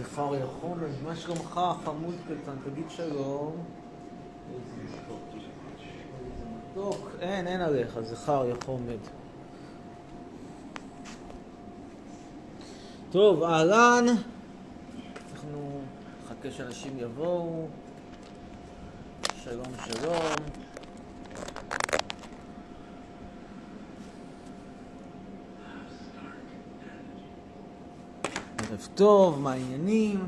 מזכר יכול, מה שלומך, חמוד קטן, תגיד שלום. מתוק, אין, אין עליך, זכר יחומד. טוב, אהלן. אנחנו נחכה שאנשים יבואו. שלום, שלום. ערב טוב, מה העניינים?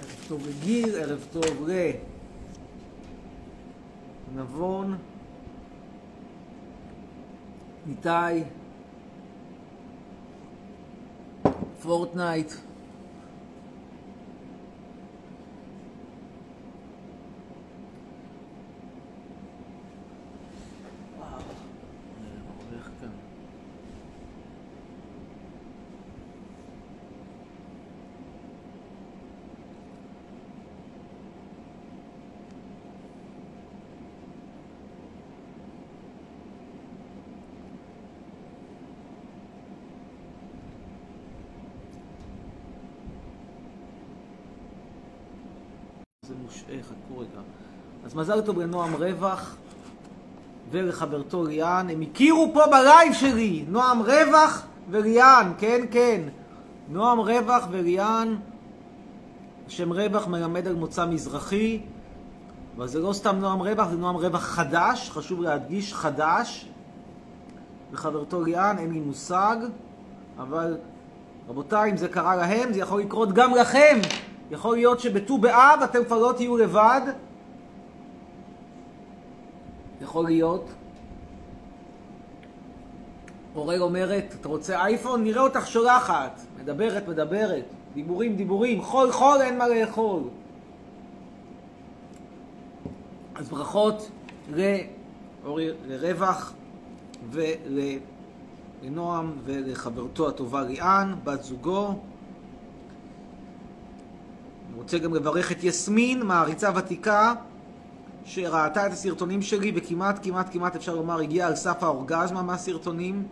ערב טוב לגיל, ערב טוב לנבון, איתי, פורטנייט. וואו, מה הולך כאן? זה מושעה, חכו רגע. אז מזל טוב לנועם רווח ולחברתו ליאן. הם הכירו פה בלייב שלי, נועם רווח וליאן, כן, כן. נועם רווח וליאן, שם רווח מלמד על מוצא מזרחי, אבל זה לא סתם נועם רווח, זה נועם רווח חדש, חשוב להדגיש, חדש. וחברתו ליאן, אין לי מושג, אבל רבותיי, אם זה קרה להם, זה יכול לקרות גם לכם. יכול להיות שבט"ו באב אתם כבר לא תהיו לבד. יכול להיות. אורל אומרת, אתה רוצה אייפון? נראה אותך שולחת. מדברת, מדברת. דיבורים, דיבורים. חול, חול, אין מה לאכול. אז ברכות לרווח ולנועם ולחברתו הטובה ליאן, בת זוגו. אני רוצה גם לברך את יסמין, מעריצה ותיקה, שראתה את הסרטונים שלי וכמעט, כמעט, כמעט אפשר לומר הגיעה על סף האורגזמה מהסרטונים.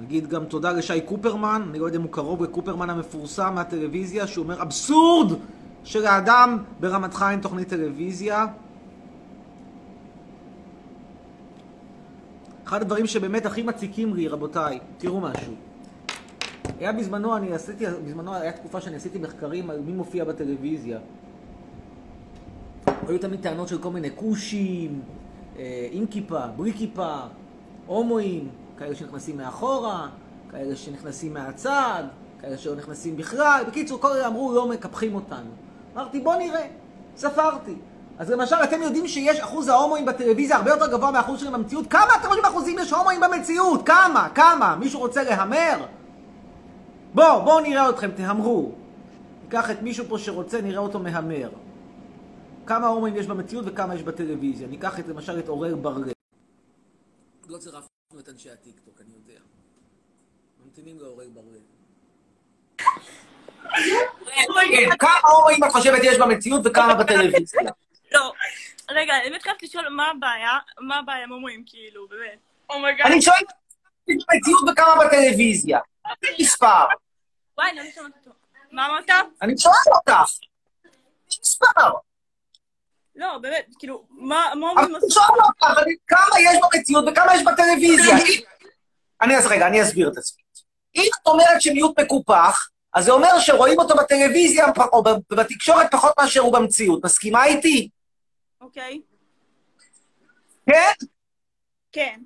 נגיד גם תודה לשי קופרמן, אני לא יודע אם הוא קרוב לקופרמן המפורסם מהטלוויזיה, שהוא אומר אבסורד שלאדם ברמתך אין תוכנית טלוויזיה. אחד הדברים שבאמת הכי מציקים לי, רבותיי, תראו משהו. היה בזמנו, אני עשיתי, בזמנו היה תקופה שאני עשיתי מחקרים על מי מופיע בטלוויזיה. היו תמיד טענות של כל מיני כושים, אה, עם כיפה, בלי כיפה, הומואים, כאלה שנכנסים מאחורה, כאלה שנכנסים מהצד, כאלה שלא נכנסים בכלל. בקיצור, כל אלה אמרו, לא מקפחים אותנו. אמרתי, בוא נראה. ספרתי. אז למשל, אתם יודעים שיש אחוז ההומואים בטלוויזיה הרבה יותר גבוה מהאחוז שלהם במציאות? כמה אתם חושבים אחוזים יש הומואים במציאות? כמה? כמה? מישהו רוצה להמר? בואו, בואו נראה אתכם, תהמרו. ניקח את מישהו פה שרוצה, נראה אותו מהמר. כמה הומואים יש במציאות וכמה יש בטלוויזיה. ניקח את, למשל את אורל בר-לב. לא צירפנו את אנשי הטיקטוק, אני יודע. ממתינים לאורל בר-לב. כמה הומואים את חושבת יש במציאות וכמה בטלוויזיה? לא. רגע, האמת חייבת לשאול מה הבעיה, מה הבעיה עם הומואים, כאילו, באמת. אני שואל במציאות וכמה בטלוויזיה. תן מספר. וואי, לא שומעת אותו. מה אמרת? אני שואל אותך. מספר. לא, באמת, כאילו, מה הומואים אני שואל אותך, כמה יש במציאות וכמה יש בטלוויזיה. אני אז רגע, אני אסביר את עצמי. אם את אומרת שמיעוט מקופח, אז זה אומר שרואים אותו בטלוויזיה או בתקשורת פחות מאשר הוא במציאות. מסכימה איתי? אוקיי. כן? כן.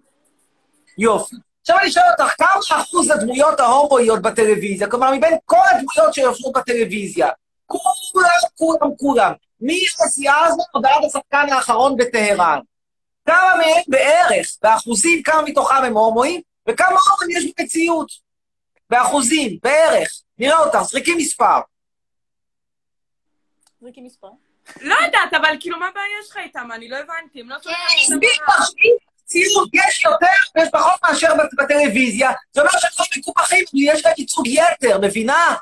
יופי. עכשיו אני שואל אותך, כמה אחוז הדמויות ההומואיות בטלוויזיה? כלומר, מבין כל הדמויות שיושבות בטלוויזיה, כולם, כולם, כולם, מהסיעה הזאת ועד השחקן האחרון בטהרן. כמה מהם בערך, באחוזים, כמה מתוכם הם הומואים, וכמה הומואים יש במציאות? באחוזים, בערך. נראה אותך, זריקי מספר. זריקי מספר. לא יודעת, אבל כאילו, מה הבעיה שלך איתם? אני לא הבנתי, הם לא שומעים תסביר לך במציאות יש יותר ויש פחות מאשר בטלוויזיה, זה אומר שהם לא מקופחים, יש להם ייצוג יתר, מבינה?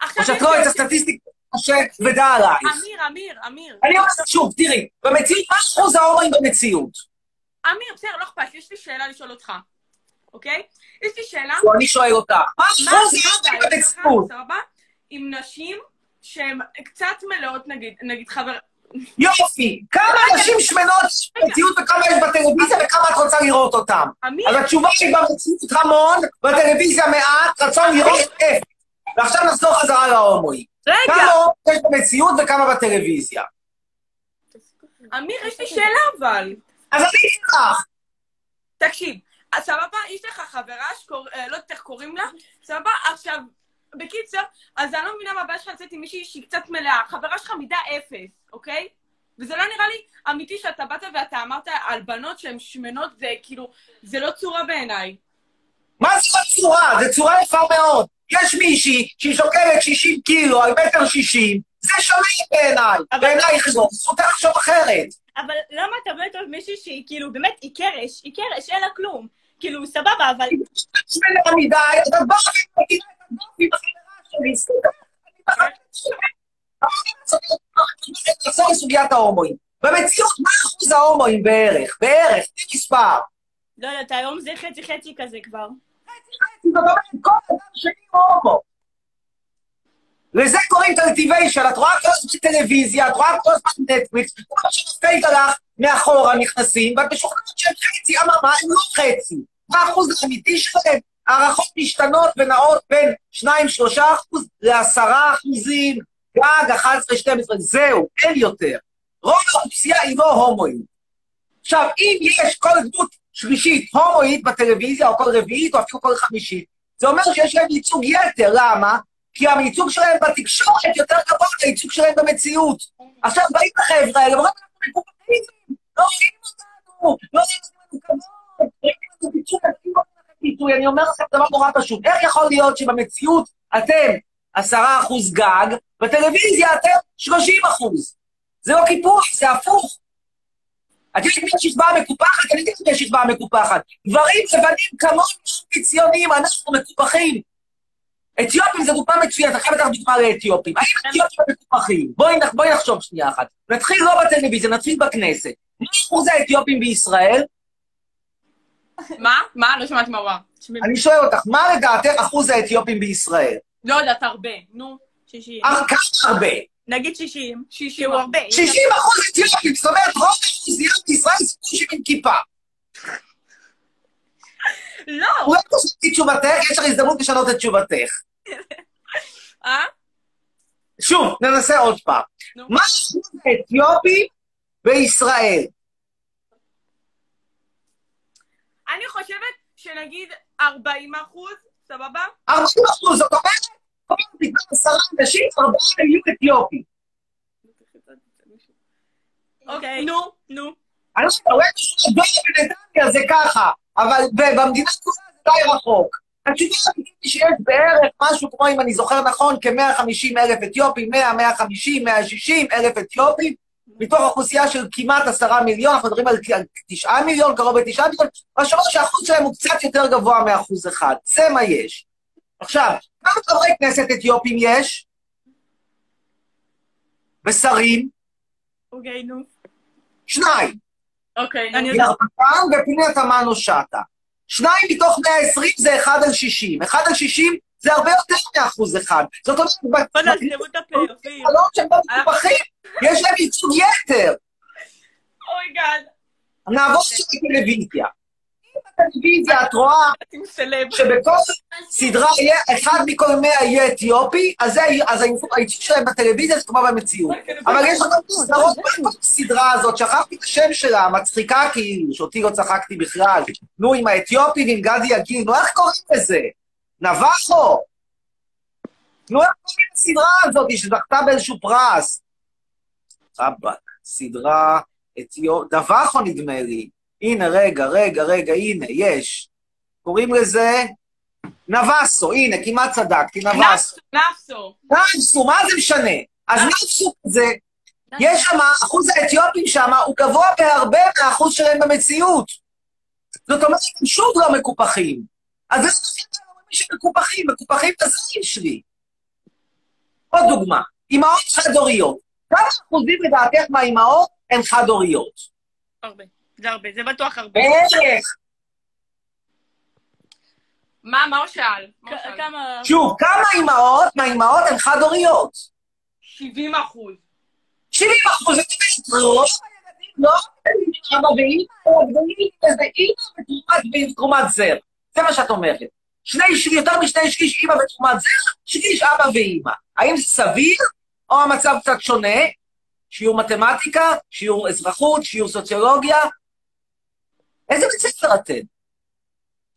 עכשיו או שאת לי- את הסטטיסטיקה, שכבדה עלייך. אמיר, אמיר, אמיר. אני אומר שוב, תראי, במציאות, מה אחוז ההומואים במציאות? אמיר, בסדר, לא אכפת לי, יש לי שאלה לשאול אותך, אוקיי? יש לי שאלה, לא, אני שואל אותך, מה אחוז ההומואים שלך, במציאות? עם נשים שהן קצת מלאות, נגיד, נגיד חבר... יופי, כמה נשים שמנות יש במציאות וכמה יש בטלוויזיה וכמה את רוצה לראות אותם? אז התשובה היא במציאות המון, בטלוויזיה מעט, רצון לראות אפס. ועכשיו נחזור חזרה להומואים. רגע, כמה יש במציאות וכמה בטלוויזיה? אמיר, יש לי שאלה אבל. אז אני אשמח. תקשיב, סבבה, יש לך חברה. אה, לא יודעת איך קוראים לה, סבבה? עכשיו, בקיצר, אז אני לא מבינה מה הבעיה שלך לצאת עם מישהי שהיא קצת מלאה. חברה שלך מידה אפס, אוקיי? וזה לא נראה לי אמיתי שאתה באת ואתה אמרת על בנות שהן שמנות, זה כאילו, זה לא צורה בעיניי. מה זה הצורה? זו צורה יפה מאוד. יש מישהי שהיא שוקלת 60 קילו על מטר 60, זה שונה בעיניי. אבל- בעינייך זו, זכותך לחשוב אחרת. אבל למה אתה באמת אוהב מישהי שהיא כאילו, באמת, היא קרש, היא קרש, אין לה כלום. כאילו, סבבה, אבל... שמנה מדי, אז את באה ומגיעה את נחזור לסוגיית ההומואים. במציאות, מה אחוז ההומואים בערך? בערך, תני מספר. לא יודעת, היום זה חצי-חצי כזה כבר. לזה קוראים קלטיביישן, את רואה כל הזמן טלוויזיה, את רואה כל הזמן נטפליקס, כל מה שנופל עליך מאחורה נכנסים, ואת משוכנעת שהם חצי, אממה, הם לא חצי. מה האחוז האמיתי שלהם? הערכות משתנות ונעות בין 2-3 אחוז ל-10 אחוזים, גג 11-12, זהו, אין יותר. רוב האוכלוסייה היא לא הומואים. עכשיו, אם יש כל דמות שלישית הומואית בטלוויזיה, או כל רביעית, או אפילו כל חמישית, זה אומר שיש להם ייצוג יתר, למה? כי הייצוג שלהם בתקשורת יותר גבוה מהייצוג שלהם במציאות. עכשיו באים האלה, אומרים אנחנו מקובלים, לא רואים אותנו, לא רואים לנו כבוד, רואים לנו פיצוי, אני פיצוי, אני אומר לכם דבר נורא פשוט. איך יכול להיות שבמציאות אתם עשרה אחוז גג, בטלוויזיה אתם שלושים אחוז? זה לא קיפוח, זה הפוך. את יודעת מי השכבה המקופחת? אני יודעת מי השכבה המקופחת. גברים לבנים כמונו ציונים, אנחנו מקופחים. אתיופים זה דוגמה מצוינת, חייבת לך דוגמה לאתיופים. האם אתיופים הם מקופחים? בואי בואי נחשוב שנייה אחת. נתחיל לא בטלוויזיה, נתחיל בכנסת. מה אחוז האתיופים בישראל? מה? מה? לא שמעתי מה הוא אמר. אני שואל אותך, מה לדעתך אחוז האתיופים בישראל? לא יודעת, הרבה. נו. 60. הר- כמה הרבה? נגיד 60. 60. שהוא הרבה. 60 אחוז אתיופים, זאת אומרת, רוב האוכלוסייה בישראל זה כושים עם כיפה. לא! אולי תשני את תשובתך, יש לך הזדמנות לשנות את תשובתך. אה? שוב, ננסה עוד פעם. מה אחוז האתיופים בישראל? אני חושבת שנגיד 40 אחוז, סבבה? 40 אחוז, זאת אומרת, כל בדיקה עשרה אנשים, ארבעה יהיו אתיופים. אוקיי. נו. נו. אני לא יודע, אולי בשביל בנתניה זה ככה, אבל במדינה כולה זה די רחוק. התשובה האמיתית היא שיש בערך משהו כמו, אם אני זוכר נכון, כ-150 אלף אתיופים, 100, 150, 160 אלף אתיופים, מתוך אוכלוסייה של כמעט עשרה מיליון, אנחנו מדברים על תשעה מיליון, קרוב לתשעה מיליון, מה שאומר שהאחוז שלהם הוא קצת יותר גבוה מאחוז אחד. זה מה יש. עכשיו, כמה חברי כנסת אתיופים יש? ושרים? אוקיי, נו. שניים. אוקיי, אני. ירבן ופנינה תמנו שטה. שניים מתוך 120 זה 1 על 60. 1 על 60 זה הרבה יותר מאחוז אחד. זאת אומרת. בקריינות שהם לא מקופחים, יש להם ייצוג יתר. אוי גאד. נעבור לטלוויזיה. בטלוויזיה את רואה. שבכל סדרה יהיה, אחד מכל 100 יהיה אתיופי, אז הייצוג שלהם בטלוויזיה זה כמו במציאות. אבל יש עוד סדרות בסדרה הזאת, שכחתי את השם שלה, המצחיקה כאילו, שאותי לא צחקתי בכלל. נו, עם האתיופים, עם גדי יגיל, נו, איך קוראים לזה? נבחו? נו, איך קוראים לסדרה הזאת שזכתה באיזשהו פרס? רבאק, סדרה אתיופ... דבחו נדמה לי. הנה, רגע, רגע, רגע, הנה, יש. קוראים לזה נבסו, הנה, כמעט צדקתי, נבסו. נפסו. נבסו, מה זה משנה? אז נבסו זה, יש שם, אחוז האתיופים שם הוא גבוה בהרבה מהאחוז שלהם במציאות. זאת אומרת, הם שוב לא מקופחים. אז אומרים שמקופחים? מקופחים את הזין שלי. עוד דוגמה, אימהות חד-הוריות. כמה אחוזים לדעתך מהאימהות הן חד-הוריות? הרבה. זה הרבה, זה בטוח הרבה. בערך. מה, מה הוא שאל? כמה... שוב, כמה אימהות מהאימהות הן חד-הוריות? 70 אחוז. 70 אחוז, זאת אומרת, רוב הילדים לא אבא ואימא, אלא איזה אימא ותרומת תרומת זר. זה מה שאת אומרת. שני שליש, יותר משני שליש אימא ותרומת זר, שליש אבא ואימא. האם זה סביר, או המצב קצת שונה? שיעור מתמטיקה, שיעור אזרחות, שיעור סוציולוגיה? איזה בית ספר אתם?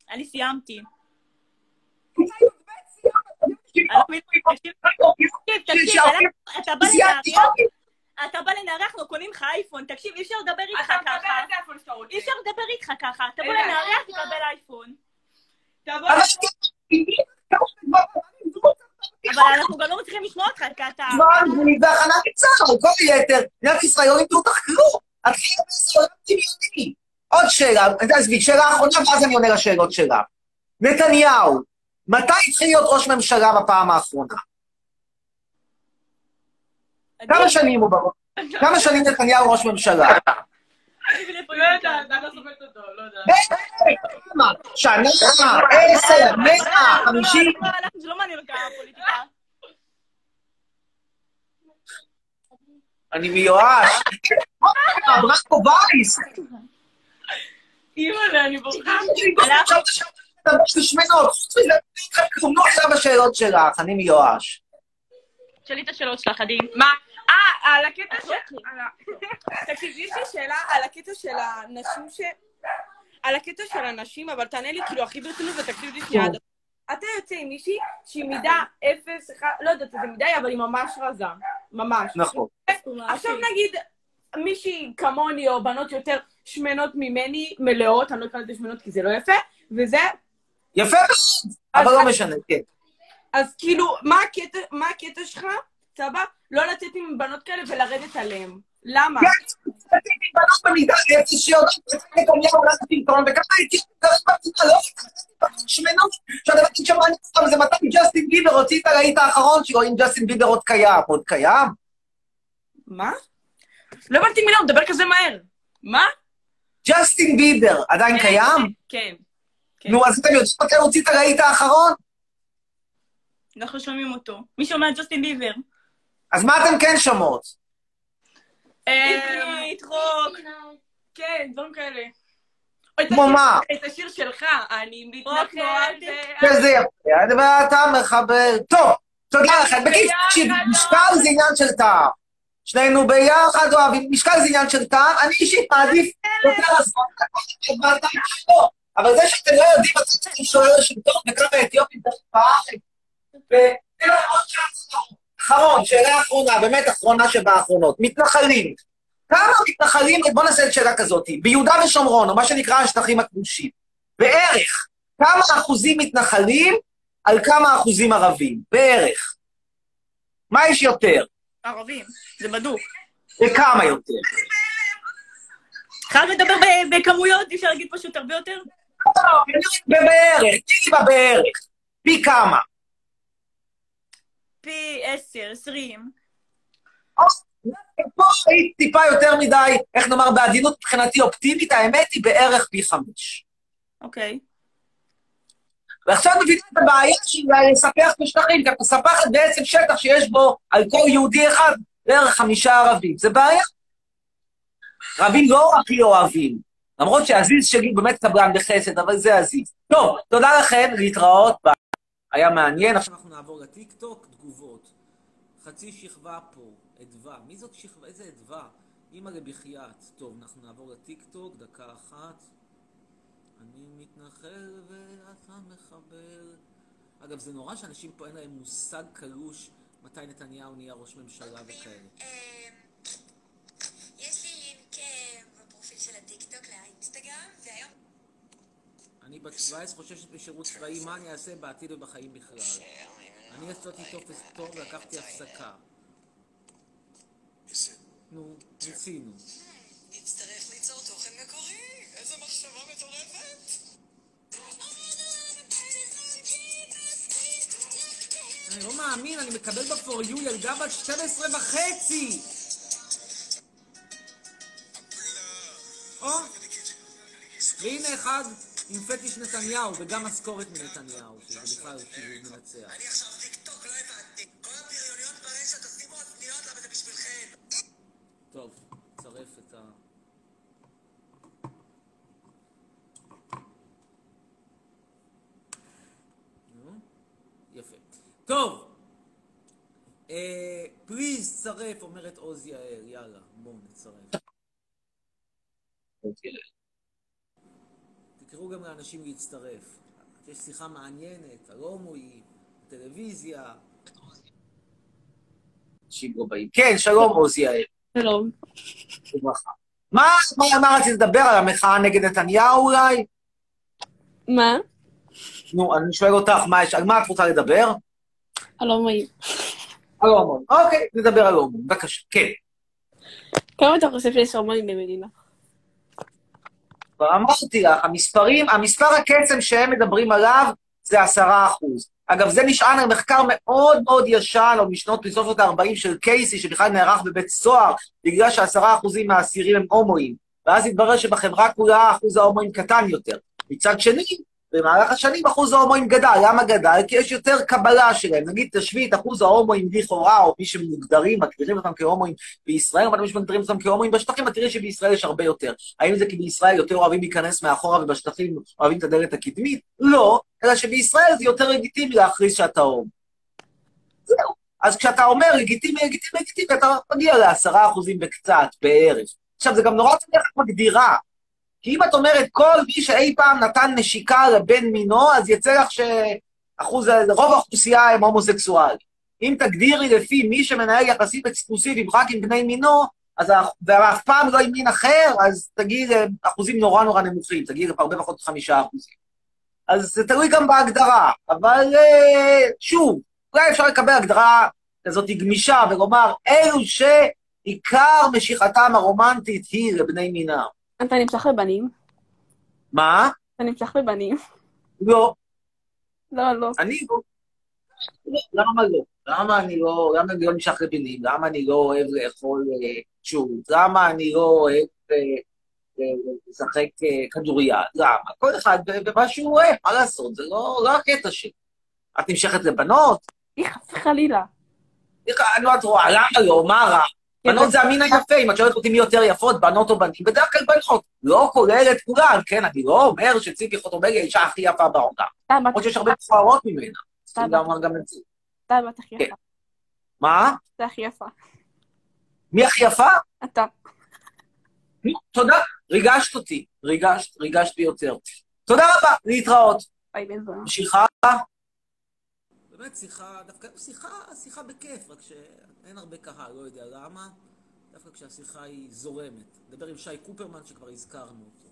אני סיימתי. לא אנחנו- אתה בא לנערך, אתה בא אנחנו קונים לך אייפון, תקשיב, אי אפשר לדבר איתך אתה ככה. אי אפשר לדבר איתך ככה, תבוא אין בעיה. לנערך, תקבל אייפון. תבוא אבל אנחנו גם לא מצליחים לשמוע אותך, כי אתה... אנגלית והכנה מצה"ל, כל היתר, מדינת ישראל לא לימדו תחקרו. התחילה באיזה עולם דמיוני. עוד שאלה, עזבי, שאלה אחרונה, ואז אני עונה לשאלות שלה. נתניהו, מתי התחיל להיות ראש ממשלה בפעם האחרונה? כמה שנים הוא בראש? כמה שנים נתניהו ראש ממשלה? שנה, עשר, מאה, חמישים? זה לא מעניין אותך הפוליטיקה. אני מיואש. ברקו וייס. אימא'לה, אני בורחה. לא אני מיואש. תשאלי את השאלות שלך, עדי. מה? אה, על הקטע של... אוקיי. על ה- תקשיב, יש לי שאלה על הקטע של הנשים ש... על הקטע של הנשים, אבל תענה לי כאילו הכי ברצינות ותקשיב לי שנייה. הסוף. אתה יוצא עם מישהי שהיא מידה אפס, לא יודעת איזה מידה היא, אבל היא ממש רזה. ממש. נכון. עכשיו נגיד מישהי כמוני, או בנות יותר שמנות ממני, מלאות, אני לא אקרא לזה שמנות כי זה לא יפה, וזה, יפה אבל לא משנה, כן. אז כאילו, מה הקטע שלך, סבבה? לא לצאת עם בנות כאלה ולרדת עליהן. למה? כן, במידה אפס נתניהו וככה הייתי במדינה, לא רציתי שמנות, שהדבר שמעניין אותם זה מתי ג'סטין ביבר הוציא את הלהיט האחרון שלו, אם ג'סטין ביבר עוד קיים, עוד קיים? מה? לא הבנתי מילה, הוא מדבר כזה מהר. מה? ג'סטין ביבר עדיין קיים? כן. כן. נו, אז אתם יודעים מתי הוא הוציא את הלהיט האחרון? אנחנו שומעים אותו. מי שומע את ג'וסטין ביבר? אז מה אתם כן שומעות? אה, עברית, רוק. כן, דברים כאלה. או את כמו השיר- מה? את השיר שלך, אני רוק מתנחל. נועד. ו- וזה יפה, ואתה מחבר. טוב, תודה לכם. בקיצור, תקשיב, משקל זה עניין של טעם. שנינו ביחד אוהבים, משקל זה עניין של טעם, אני אישית מעדיף יותר לעשות את הטעם שלו. אבל זה שאתם לא יודעים מתי צריך לשאול לשלטון וכמה אתיופים צריך בארץ. ותראה עוד שאלה אחרון, שאלה אחרונה, באמת אחרונה שבאחרונות. מתנחלים. כמה מתנחלים, בוא נעשה את שאלה כזאת, ביהודה ושומרון, או מה שנקרא השטחים הכבושים, בערך, כמה אחוזים מתנחלים על כמה אחוזים ערבים? בערך. מה יש יותר? ערבים, זה בדוק. וכמה יותר? חייב לדבר בכמויות, אי אפשר להגיד פשוט הרבה יותר? בבערך, תגידי בבערך. פי כמה? פי עשר, עשרים. פה היית טיפה יותר מדי, איך נאמר, בעדינות מבחינתי אופטימית, האמת היא בערך פי חמש. אוקיי. ועכשיו מבינה את הבעיה של לספח בשטחים, כי את מספחת בעצם שטח שיש בו על כל יהודי אחד בערך חמישה ערבים. זה בעיה. ערבים לא הכי אוהבים, למרות שהעזיז שלי באמת קבלן בחסד, אבל זה עזיז. טוב, תודה לכם, להתראות. ביי. היה מעניין. עכשיו אנחנו נעבור לטיקטוק, תגובות. חצי שכבה פה, אדווה. מי זאת שכבה? איזה אדווה? אימא לבחייאת. טוב, אנחנו נעבור לטיקטוק, דקה אחת. אני מתנחל ואתה מחבר. אגב, זה נורא שאנשים פה אין להם מושג קלוש מתי נתניהו נהיה ראש ממשלה וכאלה. אה, יש לי לינק אה, בפרופיל של הטיקטוק לאינסטגרם, והיום אני בת 17 חוששת משירות צבאי, מה אני אעשה בעתיד ובחיים בכלל? אני עשיתי טופס פטור ולקחתי הפסקה. נו, ניסינו. נצטרך ליצור תוכן מקורי. איזה מחשבה מטורפת! אני לא מאמין, אני מקבל ב-for you ילדה בת 12 וחצי! או, והנה אחד עם פטיש נתניהו, וגם משכורת מנתניהו, שזה בכלל כאילו מנצח. אני עכשיו טיקטוק, לא הבנתי. כל הבריוניות ברשת, תשימו אוזניות, למה זה בשבילכם. טוב, צרף את ה... נו, יפה. טוב, פליז צרף, אומרת עוז יעל, יאללה, בואו נצרף. תקראו גם לאנשים להצטרף. יש שיחה מעניינת על הומואים, טלוויזיה. לא. כן, שלום עוזי יעל. שלום. וברכה. מה, מה, מה רצית לדבר על המחאה נגד נתניהו אולי? מה? נו, אני שואל אותך, מה על מה את רוצה לדבר? על הומואים. על הומואים. אוקיי, נדבר על הומואים, בבקשה. כן. כמה אתה חושב שיש הומואים במדינה? כבר אמרתי לך, המספרים, המספר הקסם שהם מדברים עליו זה עשרה אחוז. אגב, זה נשען על מחקר מאוד מאוד ישן, או משנות מסוף ה-40 של קייסי, שבכלל נערך בבית סוהר, בגלל שעשרה אחוזים מהאסירים הם הומואים. ואז התברר שבחברה כולה אחוז ההומואים קטן יותר. מצד שני, במהלך השנים אחוז ההומואים גדל. למה גדל? כי יש יותר קבלה שלהם. נגיד, תשווי את אחוז ההומואים לכאורה, או מי שמוגדרים, מגדירים אותם כהומואים בישראל, אבל מי שמגדירים אותם כהומואים בשטחים, את תראי שבישראל יש הרבה יותר. האם זה כי בישראל יותר אוהבים להיכנס מאחורה ובשטחים אוהבים את הדלת הקדמית? לא, אלא שבישראל זה יותר לגיטימי להכריז שאתה הומו. זהו. אז כשאתה אומר לגיטימי, לגיטימי, לגיטימי, אתה מגיע לעשרה אחוזים וקצת בערך. עכשיו, זה גם נורא את מגדירה. כי אם את אומרת, כל מי שאי פעם נתן נשיקה לבן מינו, אז יצא לך שאחוז, רוב האוכלוסייה הם הומוסקסואלים. אם תגדירי לפי מי שמנהל יחסים אקסקלוסיביים רק עם בני מינו, אז ואף פעם לא עם מין אחר, אז תגיד אה, אחוזים נורא נורא נמוכים, תגיד הרבה פחות מחמישה אחוזים. אז זה תלוי גם בהגדרה, אבל אה, שוב, אולי אפשר לקבל הגדרה כזאת גמישה ולומר, אלו שעיקר משיכתם הרומנטית היא לבני מינם. אתה נמשך לבנים? מה? אתה נמשך לבנים? לא. לא, לא. אני לא. למה לא? למה אני לא, למה אני לא נמשך לבינים? למה אני לא אוהב לאכול אה, שוב? למה אני לא אוהב אה, אה, לשחק כדוריד? למה? כל אחד במה שהוא אוהב, מה לעשות? זה לא, לא הקטע שלי. את נמשכת לבנות? איך, חס וחלילה. איך- אני לא את רואה, למה לא? מה רע? בנות זה המין היפה, אם את שואלת אותי מי יותר יפות, בנות או בנים, בדרך כלל בנות. לא כולל את כולן, כן? אני לא אומר שציפי חוטובלי היא האישה הכי יפה בעולם. למרות שיש הרבה מכוערות ממנה. צריכים לומר גם את זה. אתה הבת הכי כן. יפה. מה? אתה הכי יפה. מי הכי יפה? אתה. תודה, ריגשת אותי. ריגשת, ריגשת ביותר. תודה רבה, להתראות. ביי בן זונה. באמת שיחה, דווקא שיחה, שיחה בכיף, רק שאין הרבה קהל, לא יודע למה. דווקא כשהשיחה היא זורמת. נדבר עם שי קופרמן שכבר הזכרנו אותו.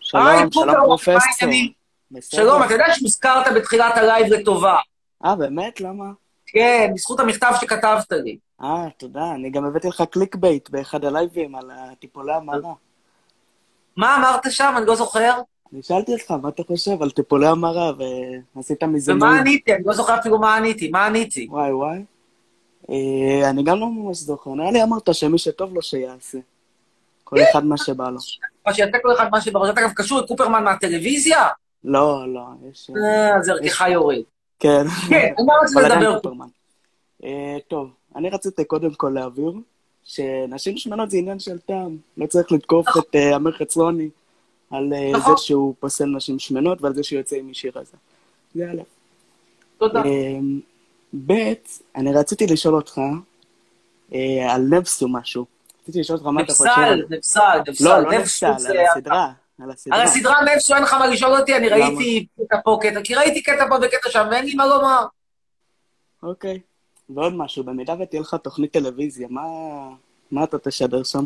שלום, היי, שלום פרופסור. שלום, אתה יודע שהוזכרת בתחילת הלייב לטובה. אה, באמת? למה? כן, בזכות המכתב שכתבת לי. אה, תודה. אני גם הבאתי לך clickbait באחד הלייבים על טיפולי המרה. מה אמרת שם? אני לא זוכר. אני שאלתי אותך, מה אתה חושב על טיפולי המרה, ועשית מזה ומה. עניתי? אני לא זוכר אפילו מה עניתי. מה עניתי? וואי וואי. אה, אני גם לא ממש זוכר. נראה לי אמרת שמי שטוב לו שיעשה. כל אחד מה שבא לו. מה שיעשה כל אחד מה שבראש. אגב, קשור לקופרמן מהטלוויזיה? לא, לא, יש... אה, אז ערכך יורד. כן. כן, רצית אבל עדיין לדבר? אה, טוב, אני רציתי קודם כל להבהיר שנשים שמנות זה עניין של טעם. לא צריך לתקוף את אה, אמיר חצרוני על אה, נכון. זה שהוא פוסל נשים שמנות ועל זה שהוא יוצא עם מישהי רזה. זה א'. תודה. אה, ב', אני רציתי לשאול אותך אה, על נבס או משהו. רציתי לשאול אותך מה אתה חושב נפסל, על... נפסל, נפסל. לא, לא נפסל זה- על הסדרה. על הסדרה. על הסדרה נפסל אין לך מה לשאול אותי, אני? ראיתי קטע פה, קטע, כי ראיתי קטע פה וקטע שם, ואין לי מה לומר. אוקיי. ועוד משהו, במידה ותהיה לך תוכנית טלוויזיה, מה, מה אתה תשדר שם?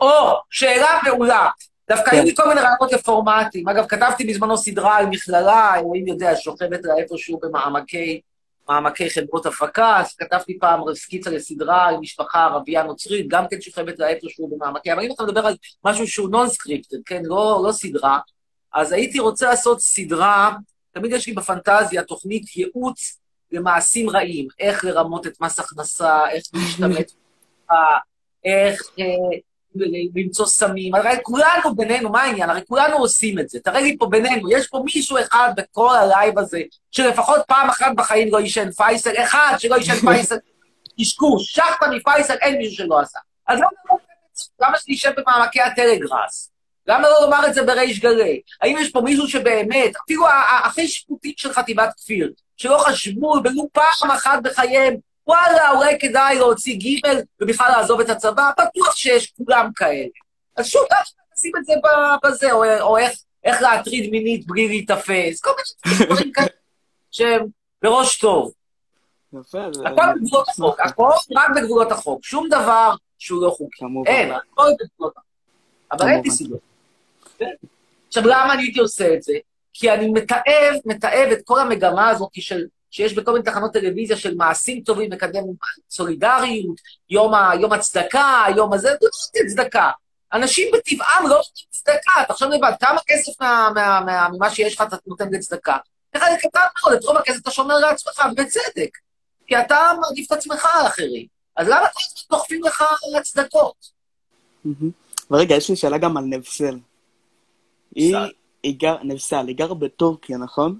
או, שאלה מעולה. דווקא כן. היו לי כל מיני רעיונות לפורמטים. אגב, כתבתי בזמנו סדרה על מכללה, אלוהים יודע, שוכבת לה איפשהו במעמקי מעמקי חברות הפקה, אז כתבתי פעם סקיצה לסדרה על משפחה ערבייה נוצרית, גם כן שוכבת לה איפשהו במעמקי, אבל אם אתה מדבר על משהו שהוא non-scripted, כן, לא, לא סדרה, אז הייתי רוצה לעשות סדרה, תמיד יש לי בפנטזיה תוכנית ייעוץ למעשים רעים, איך לרמות את מס הכנסה, איך להשתמט, איך אה, למצוא סמים, הרי כולנו בינינו, מה העניין? הרי כולנו עושים את זה. תראה לי פה בינינו, יש פה מישהו אחד בכל הלייב הזה, שלפחות פעם אחת בחיים לא עישן פייסל, אחד שלא עישן פייסל, קשקוש, שחטה מפייסל, אין מישהו שלא עשה. אז למה לא למה שנשב במעמקי הטלגראס? למה לא לומר את זה בריש גלי? האם יש פה מישהו שבאמת, אפילו הכי שיפוטית של חטיבת כפיר, שלא חשבו ולו פעם אחת בחייהם, וואלה, אולי כדאי להוציא גימל ובכלל לעזוב את הצבא, בטוח שיש כולם כאלה. אז שוב, למה נשים את זה בזה, או, או איך, איך להטריד מינית בלי להיתפס, כל מיני דברים כאלה שהם בראש טוב. יפה, זה... הכל בגבולות החוק, הכל רק בגבולות החוק, שום דבר שהוא לא חוקי. אין, הכל בגבולות החוק. אבל אין לי. סיבות. כן? עכשיו, למה אני הייתי עושה את זה? כי אני מתעב, מתעב את כל המגמה הזאת של, שיש בכל מיני תחנות טלוויזיה של מעשים טובים, מקדם סולידריות, יום, ה, יום הצדקה, יום הזה, זה לא נותן צדקה. אנשים בטבעם לא נותנים צדקה, תחשוב לבד, כמה כסף מה, מה, מה, ממה שיש לך אתה נותן לצדקה? לך זה קטן מאוד, את רוב הכסף אתה שומר לעצמך, ובצדק. כי אתה מעדיף את עצמך על אחרים. אז למה כל הזמן דוחפים לך הצדקות? ורגע, יש לי שאלה גם על נבסל. היא. היא גר, נבסל, היא גרה בטורקיה, נכון?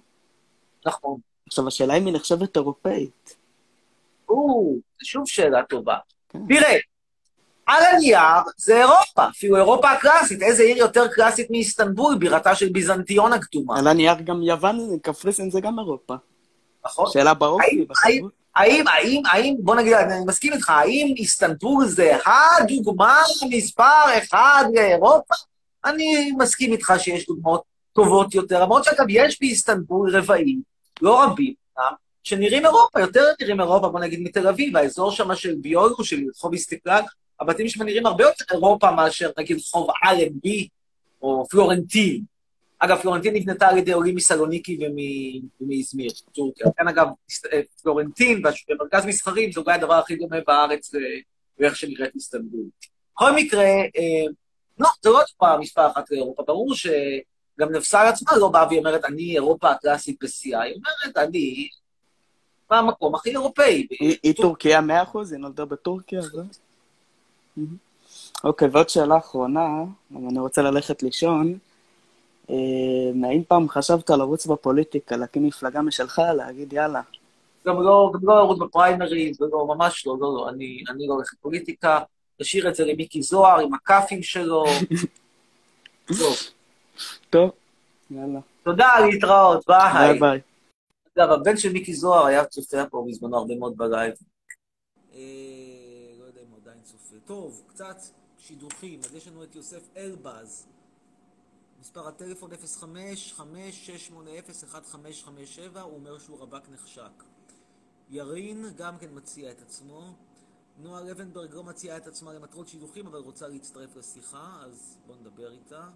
נכון. עכשיו, השאלה אם היא נחשבת אירופאית. או, זו שוב שאלה טובה. כן. תראה, על הנייר זה אירופה, אפילו אירופה הקלאסית. איזה עיר יותר קלאסית מאיסטנבול, בירתה של ביזנטיון הקדומה, על הנייר גם יוון, קפריסין זה גם אירופה. נכון? שאלה באופי, האם-. האם, האם, האם, בוא נגיד, אני מסכים איתך, האם איסטנבול זה הדוגמה מספר אחד לאירופה? אני מסכים איתך שיש דוגמאות טובות יותר, למרות שאגב, יש באיסטנבול רבעים, לא רבים, גם, שנראים אירופה, יותר נראים אירופה, בוא נגיד, מתל אביב, האזור שם של ביולו, של רחוב איסטקלל, הבתים שם נראים הרבה יותר אירופה מאשר, נגיד, רחוב אלנבי, או פלורנטין. אגב, פלורנטין נבנתה על ידי עולים מסלוניקי ומ- ומאזמיר, טורקיה. לכן, אגב, אה, פלורנטין ומרכז מסחרים זה אולי הדבר הכי דומה בארץ לאיך שנראית איסטנבול. בכל מקרה, אה, לא, זה לא דוגמה מספר אחת לאירופה. ברור שגם נפסל עצמה לא באה והיא אומרת, אני אירופה הקלאסית בשיאה. היא אומרת, אני במקום הכי אירופאי. היא טורקיה 100%? היא נולדה בטורקיה? אוקיי, ועוד שאלה אחרונה, אבל אני רוצה ללכת לישון. אה, האם פעם חשבת לרוץ בפוליטיקה, להקים מפלגה משלך, להגיד יאללה, גם לא, גם לא לרוץ בפריימריז, ולא, ממש לא, לא, לא, אני, אני לא הולך לפוליטיקה, תשאיר את זה למיקי זוהר עם הכאפים שלו. טוב, טוב, יאללה, תודה, להתראות, ביי. ביי ביי. אגב, הבן של מיקי זוהר היה צופה פה בזמנו הרבה מאוד בלייב. אה, לא יודע אם הוא עדיין צופה. טוב, קצת שידוכים. אז יש לנו את יוסף אלבז. מספר הטלפון 05-5680-1557, הוא אומר שהוא רווק נחשק. ירין גם כן מציע את עצמו. נועה לבנברג לא מציעה את עצמה למטרות שידוכים, אבל רוצה להצטרף לשיחה, אז בואו נדבר איתה.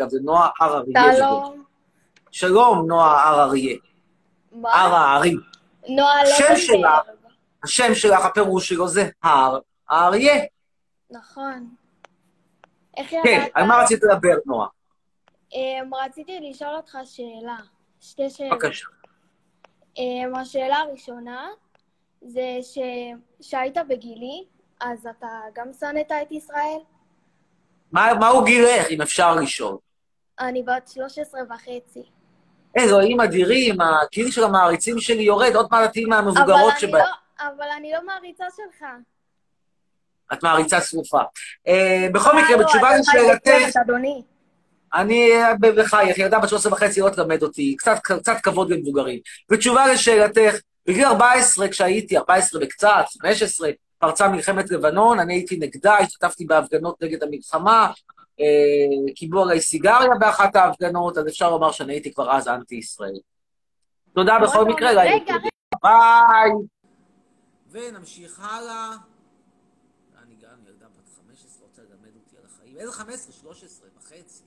אגב, זה נועה הר אריה. שלום. שלום, נועה הר אריה. מה? הר הארי. נועה השם לובנברג. שלה. השם שלך, הפירוש שלו זה הר האריה. נכון. איך כן, ידעת? על מה רצית לדבר, נועה? אמ, רציתי לשאול אותך שאלה. שתי שאלות. בבקשה. אמ, השאלה הראשונה זה שכשהיית בגילי, אז אתה גם שנאת את ישראל? מה מה הוא גילך, אם אפשר לשאול? אני בת 13 וחצי. אלוהים אדירים, הגיל של המעריצים שלי יורד, עוד מעט תהיי מהמבוגרות שבהן. לא- אבל אני לא מעריצה שלך. את מעריצה שרופה. אה, בכל מקרה, אה, לא, בתשובה לשאלתך, אדוני. אני אה, בחייך, ילדה בת 13 וחצי לא תלמד אותי, קצת, קצת כבוד למבוגרים. בתשובה לשאלתך, בגיל 14, כשהייתי, 14 וקצת, 15, פרצה מלחמת לבנון, אני הייתי נגדה, השתתפתי בהפגנות נגד המלחמה, קיבלו עליי סיגריה באחת ההפגנות, אז אפשר לומר שאני הייתי כבר אז אנטי-ישראל. תודה בכל מקרה, לילה. ביי. ונמשיך הלאה. ילדה בת 15 רוצה ללמד אותי על החיים. איזה 15? 13 וחצי.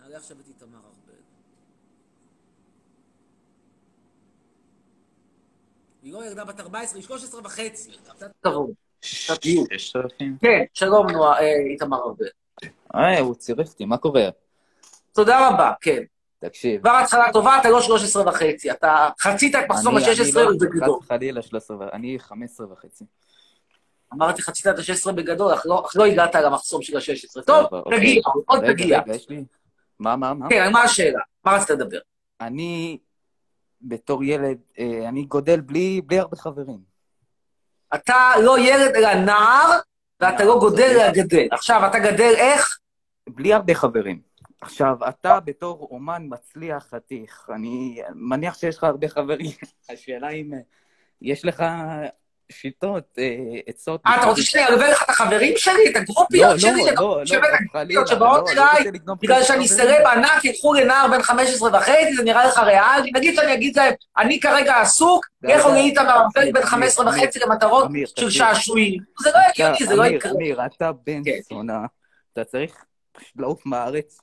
נעלה עכשיו את איתמר ארבל. היא לא ילדה בת 14, היא 13 וחצי. קצת אלפים. כן, שלום אה, איתמר ארבל. אה, הוא צירף אותי, מה קורה? תודה רבה, כן. תקשיב. כבר התחלה טובה, אתה לא 13 וחצי. אתה חצית את מחסום אני- אני ה-16 לא- ובגדול. חס וחלילה 13 ו... אני 15 וחצי. אמרתי חצית את ה-16 בגדול, אך לא, אך לא הגעת למחסום של ה-16. טוב, סבבה, אוקיי. תגיע, עוד תגיע. רגע, יש לי... מה, מה, מה? כן, מה השאלה? מה רצית לדבר? אני, בתור ילד, אה, אני גודל בלי בלי הרבה חברים. אתה לא ילד אלא נער, ואתה לא גודל אלא גדל. עכשיו, אתה גדל איך? בלי הרבה חברים. עכשיו, אתה בתור אומן מצליח חתיך, אני מניח שיש לך הרבה חברים. השאלה אם אה, יש לך שיטות, אה, עצות... אה, אתה רוצה שאני אלווה לך את החברים שלי, את הגרופיות שלי, לא, לא, הגרופיות לא, שבאות אליי, בגלל שאני. סלב ענק, ילכו לנער בן 15 וחצי, זה נראה לך ריאלי? נגיד שאני אגיד להם, אני כרגע עסוק, לכו די. לאיתמר ארבל אמיר, בן 15 אמיר, וחצי למטרות של. שעשועים. זה לא הגיוני, זה לא יקרה. אמיר, אתה בן כן. זונה, אתה צריך פשוט לעוף מהארץ.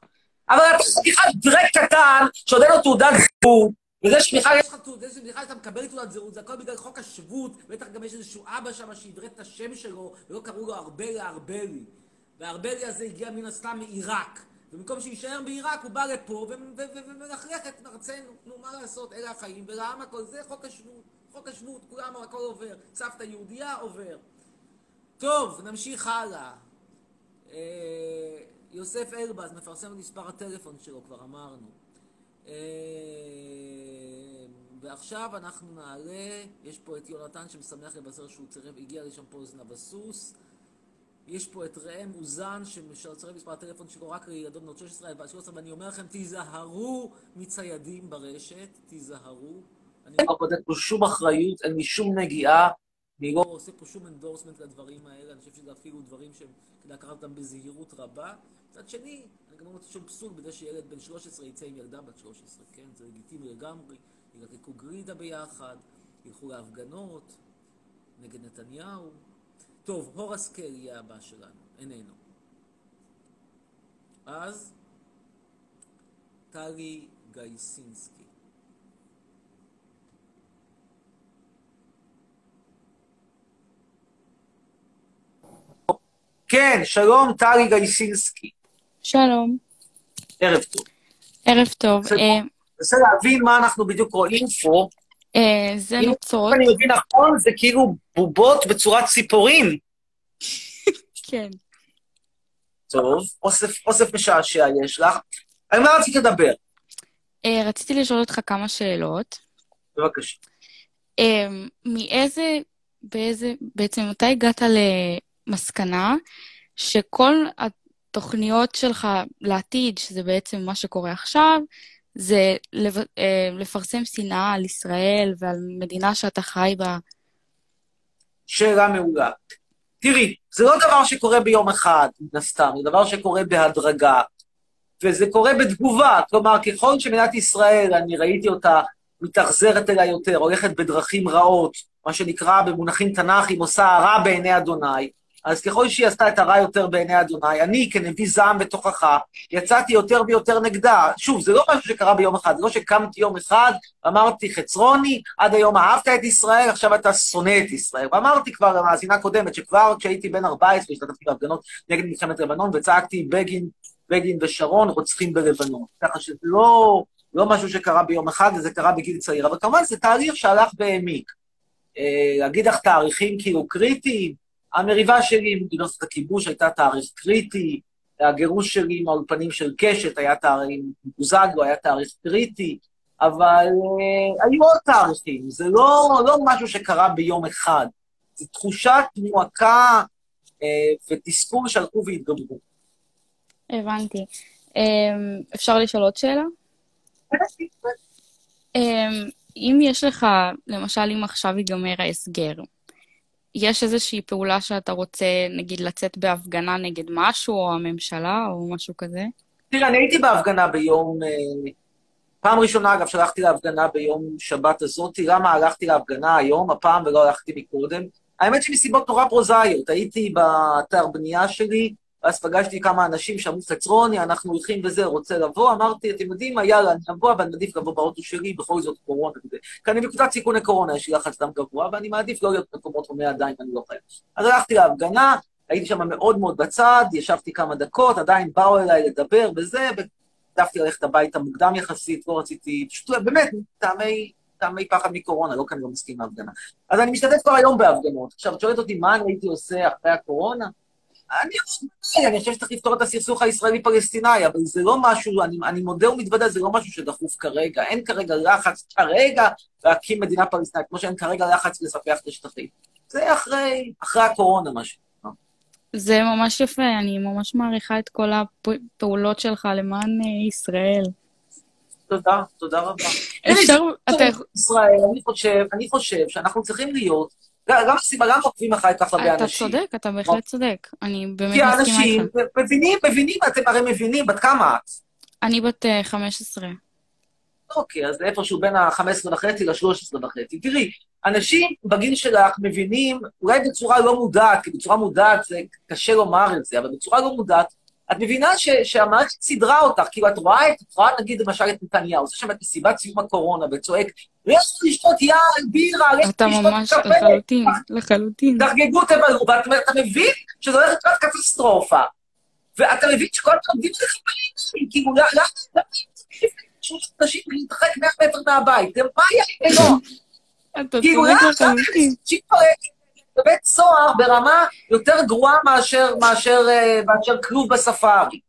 אבל אתה בכלל דרק קטן, שעוד אין לו תעודת זהות, וזה שבכלל יש לך תעודת, זה שבכלל אתה מקבל תעודת זהות, זה הכל בגלל חוק השבות, בטח גם יש איזשהו אבא שם שידרק את השם שלו, ולא קראו לו ארבלי הארבלי. והארבלי הזה הגיע מן הסתם מעיראק. ובמקום שיישאר בעיראק, הוא בא לפה ומלכלך את ארצנו. נו, מה לעשות, אלה החיים, ולעם הכל, זה חוק השבות. חוק השבות, כולם, הכל עובר. סבתא יהודייה, עובר. טוב, נמשיך הלאה. יוסף אלבז מפרסם את מספר הטלפון שלו, כבר אמרנו. אה, ועכשיו אנחנו נעלה, יש פה את יונתן שמשמח לבשר שהוא צירף, הגיע לשם פה אוזנה בסוס. יש פה את ראם אוזן שצירף מספר הטלפון שלו רק לילדות בנות 16 עד 13, ואני אומר לכם, תיזהרו מציידים ברשת, תיזהרו. בודק פה שום אחריות, אין לי שום נגיעה. אני לא עושה פה שום endorsement לדברים האלה, אני חושב שזה אפילו דברים שהם כדאי לקחת אותם בזהירות רבה. מצד שני, אני גם לא מוצא שום פסול בזה שילד בן 13 יצא עם ילדה בת 13, כן? זה לגיטימי לגמרי. ילקקו גלידה ביחד, ילכו להפגנות נגד נתניהו. טוב, הורס קל יהיה הבא שלנו, איננו. אז, טלי גייסינסקי. כן, שלום, טלי גייסינסקי. שלום, ערב טוב. ערב טוב. אה, מנסה להבין מה אנחנו בדיוק רואים פה. אה, זה אם נוצות, אני מבין נכון, זה כאילו בובות בצורת ציפורים. כן. טוב, אוסף, אוסף משעשע יש לך. על מה רצית לדבר? אה, רציתי לשאול אותך כמה שאלות. בבקשה. מאיזה, באיזה, בעצם מתי הגעת למסקנה שכל התוכניות שלך לעתיד, שזה בעצם מה שקורה עכשיו, זה אה, לפרסם שנאה על ישראל ועל מדינה שאתה חי בה? שאלה מעולה. תראי, זה לא דבר שקורה ביום אחד, מן הסתם, זה דבר שקורה בהדרגה, וזה קורה בתגובה. כלומר, ככל שמדינת ישראל, אני ראיתי אותה מתאכזרת אליה יותר, הולכת בדרכים רעות, מה שנקרא במונחים תנ"כיים, עושה הרע בעיני אדוני, אז ככל שהיא עשתה את הרע יותר בעיני אדוני, אני, כנביא זעם בתוכך, יצאתי יותר ויותר נגדה. שוב, זה לא משהו שקרה ביום אחד, זה לא שקמתי יום אחד, אמרתי, חצרוני, עד היום אהבת את ישראל, עכשיו אתה שונא את ישראל. ואמרתי כבר למאזינה קודמת, שכבר כשהייתי בן 14, השתתפתי בהפגנות נגד מלחמת לבנון, וצעקתי, בגין, בגין ושרון רוצחים בלבנון. ככה שזה לא, לא משהו שקרה ביום אחד, זה קרה בגיל צעיר, אבל כמובן זה תהליך שהלך והעמיק. אה, להגיד לך תאריכים כאילו קריטיים, המריבה שלי עם מדינות הכיבוש הייתה תאריך קריטי, הגירוש שלי עם האולפנים של קשת היה תאריך, עם בוזגלו היה תאריך קריטי, אבל אה, היו עוד תאריכים, זה לא, לא משהו שקרה ביום אחד, זו תחושת מועקה אה, ותסכול שהלכו והתגברו. הבנתי. אה, אפשר לשאול עוד שאלה? אמ, אם יש לך, למשל, אם עכשיו ייגמר ההסגר, יש איזושהי פעולה שאתה רוצה, נגיד, לצאת בהפגנה נגד משהו, או הממשלה, או משהו כזה? תראה, אני הייתי בהפגנה ביום... אה, פעם ראשונה, אגב, שהלכתי להפגנה ביום שבת הזאת. למה הלכתי להפגנה היום, הפעם, ולא הלכתי מקודם? האמת שמסיבות נורא פרוזאיות. הייתי באתר בנייה שלי, ואז פגשתי כמה אנשים שאמרו, חצרוני, אנחנו הולכים וזה, רוצה לבוא? אמרתי, אתם יודעים מה, יאללה, אני אבוא, אבל אני מעדיף לבוא באוטו שלי, בכל זאת קורונה וזה. כי אני בקבוצת סיכוני קורונה, יש לי לחץ דם גבוה, ואני מעדיף לא להיות במקומות הומי ידיים, אני לא חייב. אז הלכתי להפגנה, הייתי שם מאוד מאוד בצד, ישבתי כמה דקות, עדיין באו אליי לדבר וזה, והעדפתי ללכת הביתה מוקדם יחסית, לא רציתי, פשוט באמת, טעמי, טעמי פחד מקורונה, לא כי אני לא מסכים להפגנה. אז אני משתתף כבר היום בהפגנות. עכשיו, את שואלת אותי מה אני הייתי עושה אחרי הקורונה? אני, אני חושב שצריך לפתור את הסכסוך הישראלי-פלסטיני, אבל זה לא משהו, אני, אני מודה ומתוודה, זה לא משהו שדחוף כרגע. אין כרגע לחץ כרגע להקים מדינה פלסטינית, כמו שאין כרגע לחץ לספח את השטחים. זה אחרי, אחרי הקורונה, משהו. זה ממש יפה, אני ממש מעריכה את כל הפעולות שלך למען אה, ישראל. תודה, תודה רבה. אפשר, אתה. ישראל, אני חושב, אני חושב שאנחנו צריכים להיות, גם הסיבה, למה עוקבים אחריי כך הרבה אתה אנשים? צודק, אתה בהחלט צודק. אני באמת כי מסכימה האנשים איתך. מבינים, מבינים, אתם הרי מבינים, בת כמה את? אני בת אה, 15. אוקיי, אז איפשהו בין ה-15 וחצי ל-13 וחצי. תראי, אנשים בגיל שלך מבינים, אולי בצורה לא מודעת, כי בצורה מודעת זה קשה לומר את זה, אבל בצורה לא מודעת, את מבינה ש, שהמערכת סידרה אותך, כאילו את רואה את, את רואה נגיד למשל את נתניהו, עושה שם את מסיבת סיום הקורונה וצועק, לך לשתות יין, בירה, לך אתה לשתות ממש קפה, לחלוטין, לחלוטין. תחגגו, תבלו, ואתה אתה מבין שזה הולך להיות קטסטרופה. ואתה מבין שכל פעם עומדים לך בעיניים, כאילו, למה אנשים להתרחק 100 מטר מהבית? זה מה היה ההיגיון? אתה כאילו, צודק לחלוטין. בבית סוהר ברמה יותר גרועה מאשר, מאשר, אה, מאשר כלוב בספארי.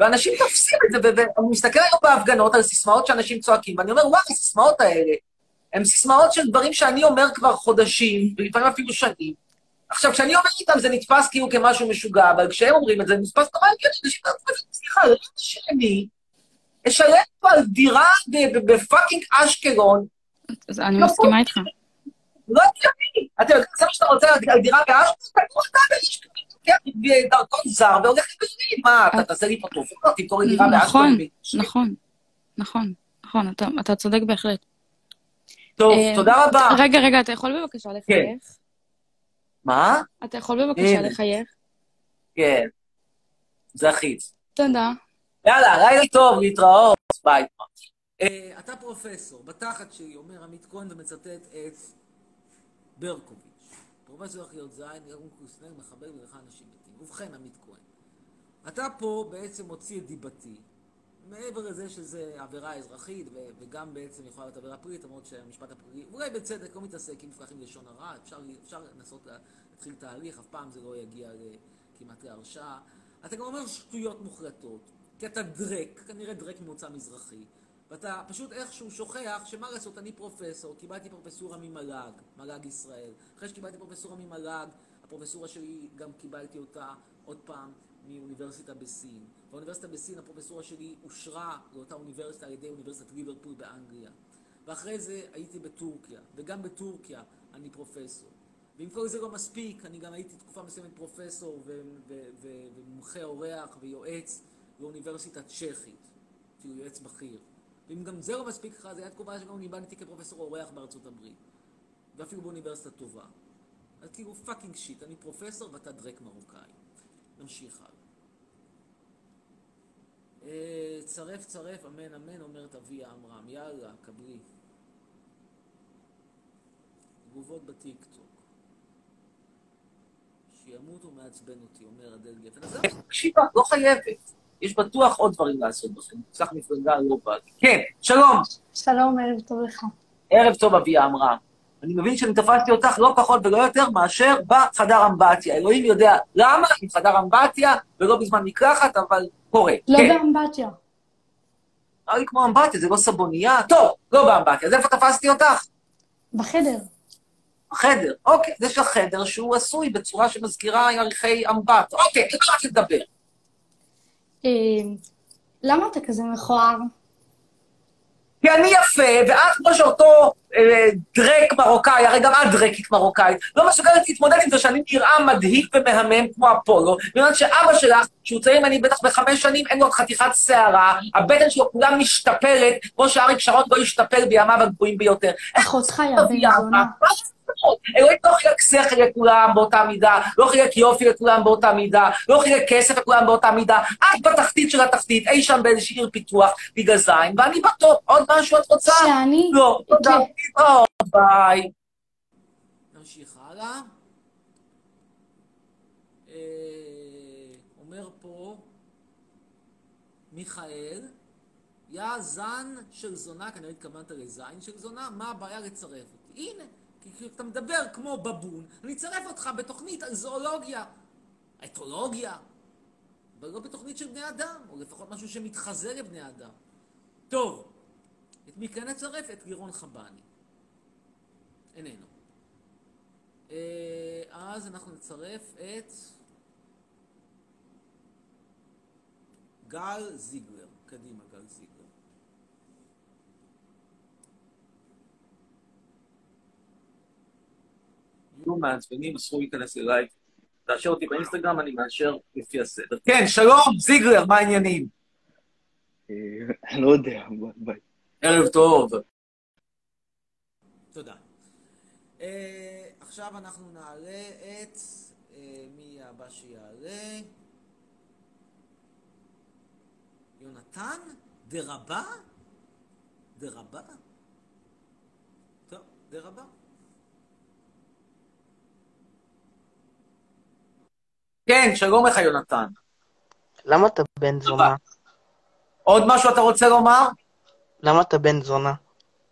ואנשים תופסים את זה, ואני מסתכל היום בהפגנות על סיסמאות שאנשים צועקים, ואני אומר, וואי, הסיסמאות האלה הן סיסמאות של דברים שאני אומר כבר חודשים, ולפעמים אפילו שנים. עכשיו, כשאני אומר איתם זה נתפס כאילו כמשהו משוגע, אבל כשהם אומרים את זה, נתפס נורא הגיוני, אנשים אומרים, סליחה, למה שאני אשלם פה על דירה בפאקינג אשקלון, אני מסכימה איתך. לא הגיוני. אתה יודע, זה מה שאתה רוצה על דירה תקנו אתה באשקלון, לוקח דרכון זר והולך לבפנים. מה, אתה תעשה לי פה טובות, תמכור לי דירה נכון, באשקלון? נכון, נכון, נכון, אתה- צודק בהחלט. טוב, אה, תודה רבה. רגע, רגע, אתה יכול בבקשה לחייך? מה? אתה יכול בבקשה הנה. לחייך? כן. זכית. תודה. יאללה, לילה טוב, להתראות, ביי. אה, אתה פרופסור, בתחת שלי אומר עמית כהן ומצטט את ברקוביץ'. פרופסור אחיות זין, ירון קוסנר, מחבר ולך אנשים מתים. ובכן, עמית כהן, אתה פה בעצם מוציא את דיבתי. מעבר לזה שזה עבירה אזרחית, וגם בעצם יכולה להיות עבירה פלילית, למרות שהמשפט הפלילי, אולי בצדק, לא מתעסק עם מפרחים לשון הרע, אפשר, אפשר לנסות לה- להתחיל תהליך, אף פעם זה לא יגיע כמעט להרשעה. אתה גם אומר שטויות מוחלטות, כי אתה דרק, כנראה דרק ממוצא מזרחי, ואתה פשוט איכשהו שוכח שמה לעשות, אני פרופסור, קיבלתי פרופסורה ממל"ג, מל"ג ישראל. אחרי שקיבלתי פרופסורה ממל"ג, הפרופסורה שלי, גם קיבלתי אותה עוד פעם מאוניברסיטה בסין. באוניברסיטה בסין הפרופסורה שלי אושרה לאותה אוניברסיטה על ידי אוניברסיטת ליברפול באנגליה. ואחרי זה הייתי בטורקיה, וגם בטורקיה אני פרופסור. ואם כל זה לא מספיק, אני גם הייתי תקופה מסוימת פרופסור ומומחה אורח ויועץ באוניברסיטה צ'כית, כאילו יועץ בכיר. ואם גם זה לא מספיק לך, זו הייתה תקופה שגם ניבנתי כפרופסור אורח בארצות הברית. ואפילו באוניברסיטה טובה. אז כאילו fucking shit, אני פרופסור ואתה דרעק מרוקאי. נמשיך הלאה. אה, צרף צרף, אמן אמן, אומרת אביה עמרם. יאללה, קבלי. תגובות בטיקטוק. שימות הוא מעצבן אותי, אומר אדל גפן. זהו, תקשיבה, לא חייבת. יש בטוח עוד דברים לעשות בכם. סך מפלגה לא בא. כן, שלום. שלום, ערב טוב לך. ערב טוב, אביה אמרה. אני מבין שאני תפסתי אותך לא פחות ולא יותר מאשר בחדר אמבטיה. אלוהים יודע למה, עם חדר אמבטיה, ולא בזמן מקלחת, אבל קורה. לא כן. באמבטיה. נראה לי כמו אמבטיה, זה לא סבונייה. טוב, לא באמבטיה. אז איפה תפסתי אותך? בחדר. בחדר. אוקיי, יש לך חדר שהוא עשוי בצורה שמזכירה ירחי אמבט. אוקיי, אני רק לדבר. אה, למה אתה כזה מכוער? כי אני יפה, ואת כמו שאותו אה, דרק מרוקאי, הרי גם את דרקית מרוקאית, לא מסוגלת להתמודד עם זה שאני נראה מדהים ומהמם כמו אפולו, בגלל שאבא שלך, שהוא צעיר ממני בטח בחמש שנים, אין לו עוד חתיכת שערה, הבטן שלו כולה משתפלת, כמו שאריק שרון לא השתפל בימיו הגבוהים ביותר. אחותך יא איך בן אביה זונה. אלוהים לא חילק שכל לכולם באותה מידה, לא חילק יופי לכולם באותה מידה, לא חילק כסף לכולם באותה מידה. את בתחתית של התחתית, אי שם באיזושהי עיר פיתוח, ליגה זין, ואני בטופ. עוד משהו את רוצה? שאני? לא, תודה. להתראות, ביי. נמשיך הלאה. אה, אומר פה מיכאל, יא זן של זונה, כנראה התכוונת לזין של זונה, מה הבעיה לצרף אותי? הנה, כי כי אתה מדבר כמו בבון, אני אצרף אותך בתוכנית על זואולוגיה, אתולוגיה, אבל לא בתוכנית של בני אדם, או לפחות משהו שמתחזה לבני אדם. טוב, את מי כן נצרף? את לירון חבני. איננו. אה, אז אנחנו נצרף את גל זיגלר. קדימה, גל זיגלר. יהיו מעצבנים, אסור להיכנס אליי. תאשר אותי באינסטגרם, אני מאשר לפי הסדר. כן, שלום, זיגלר, מה העניינים? לא יודע, ביי. ערב טוב. תודה. אה, עכשיו אנחנו נעלה את... אה, מי הבא שיעלה? יונתן? דרבה? דרבה? טוב, דרבה. כן, שלום לך, יונתן. למה אתה בן זונה? עוד משהו אתה רוצה לומר? למה אתה בן זונה?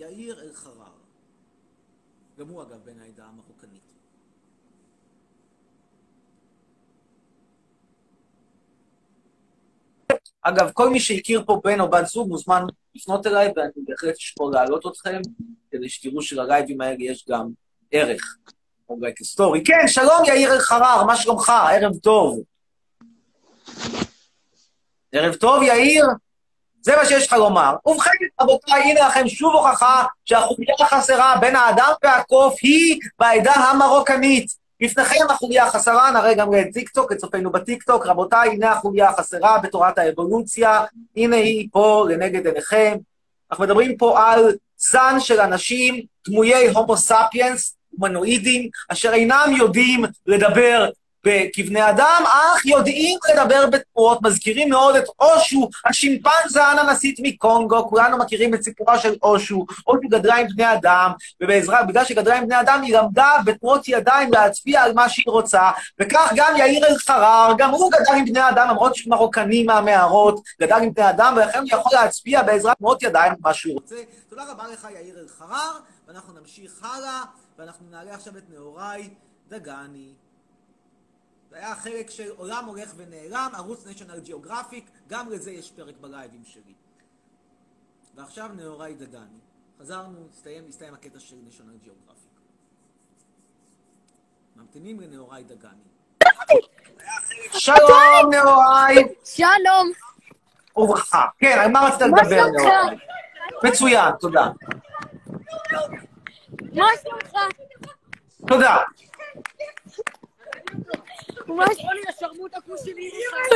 יאיר אלחרר. גם הוא אגב בן העדה המרוקנית. אגב, כל מי שהכיר פה בן או בת זוג מוזמן לפנות אליי, ואני בהחלט אשקול להעלות אתכם, כדי שתראו שללייבים האלה יש גם ערך. אולי כסטורי. כן, שלום יאיר אלחרר, מה שלומך? ערב טוב. ערב טוב, יאיר? זה מה שיש לך לומר. ובכן, רבותיי, הנה לכם שוב הוכחה שהחוליה החסרה בין האדם והקוף היא בעדה המרוקנית. לפניכם החוליה החסרה, נראה גם לטיקטוק, לצופינו בטיקטוק. רבותיי, הנה החוליה החסרה בתורת האבולוציה, הנה היא פה לנגד עיניכם. אנחנו מדברים פה על זן של אנשים דמויי הומו ספיאנס, הומנואידים, אשר אינם יודעים לדבר כבני אדם, אך יודעים לדבר בתנועות, מזכירים מאוד את אושו, השימפנזה האננסית מקונגו, כולנו מכירים את סיפורה של אושו, אושו גדלה עם בני אדם, ובעזרה, בגלל שגדלה עם בני אדם, היא למדה בתנועות ידיים להצביע על מה שהיא רוצה, וכך גם יאיר אלחרר, גם הוא גדל עם בני אדם, למרות שהוא מרוקני מהמערות, גדל עם בני אדם, ולכן הוא יכול להצביע בעזרת תנועות ידיים מה שהוא רוצה. תודה רבה לך, יאיר אלחרר, ואנחנו נמשיך הלאה, ואנחנו נעלה עכשיו את נהוראי דגני. זה היה חלק של עולם הולך ונעלם, ערוץ national geographic, גם לזה יש פרק בלייבים שלי. ועכשיו נהוראי דגני. חזרנו, הסתיים, הסתיים הקטע של national geographic. ממתינים לנהוראי דגני. שלום, נהוראי. שלום. וברכה. כן, על מה רצית לדבר, נהוראי? מצוין, תודה. מה שלומך? תודה.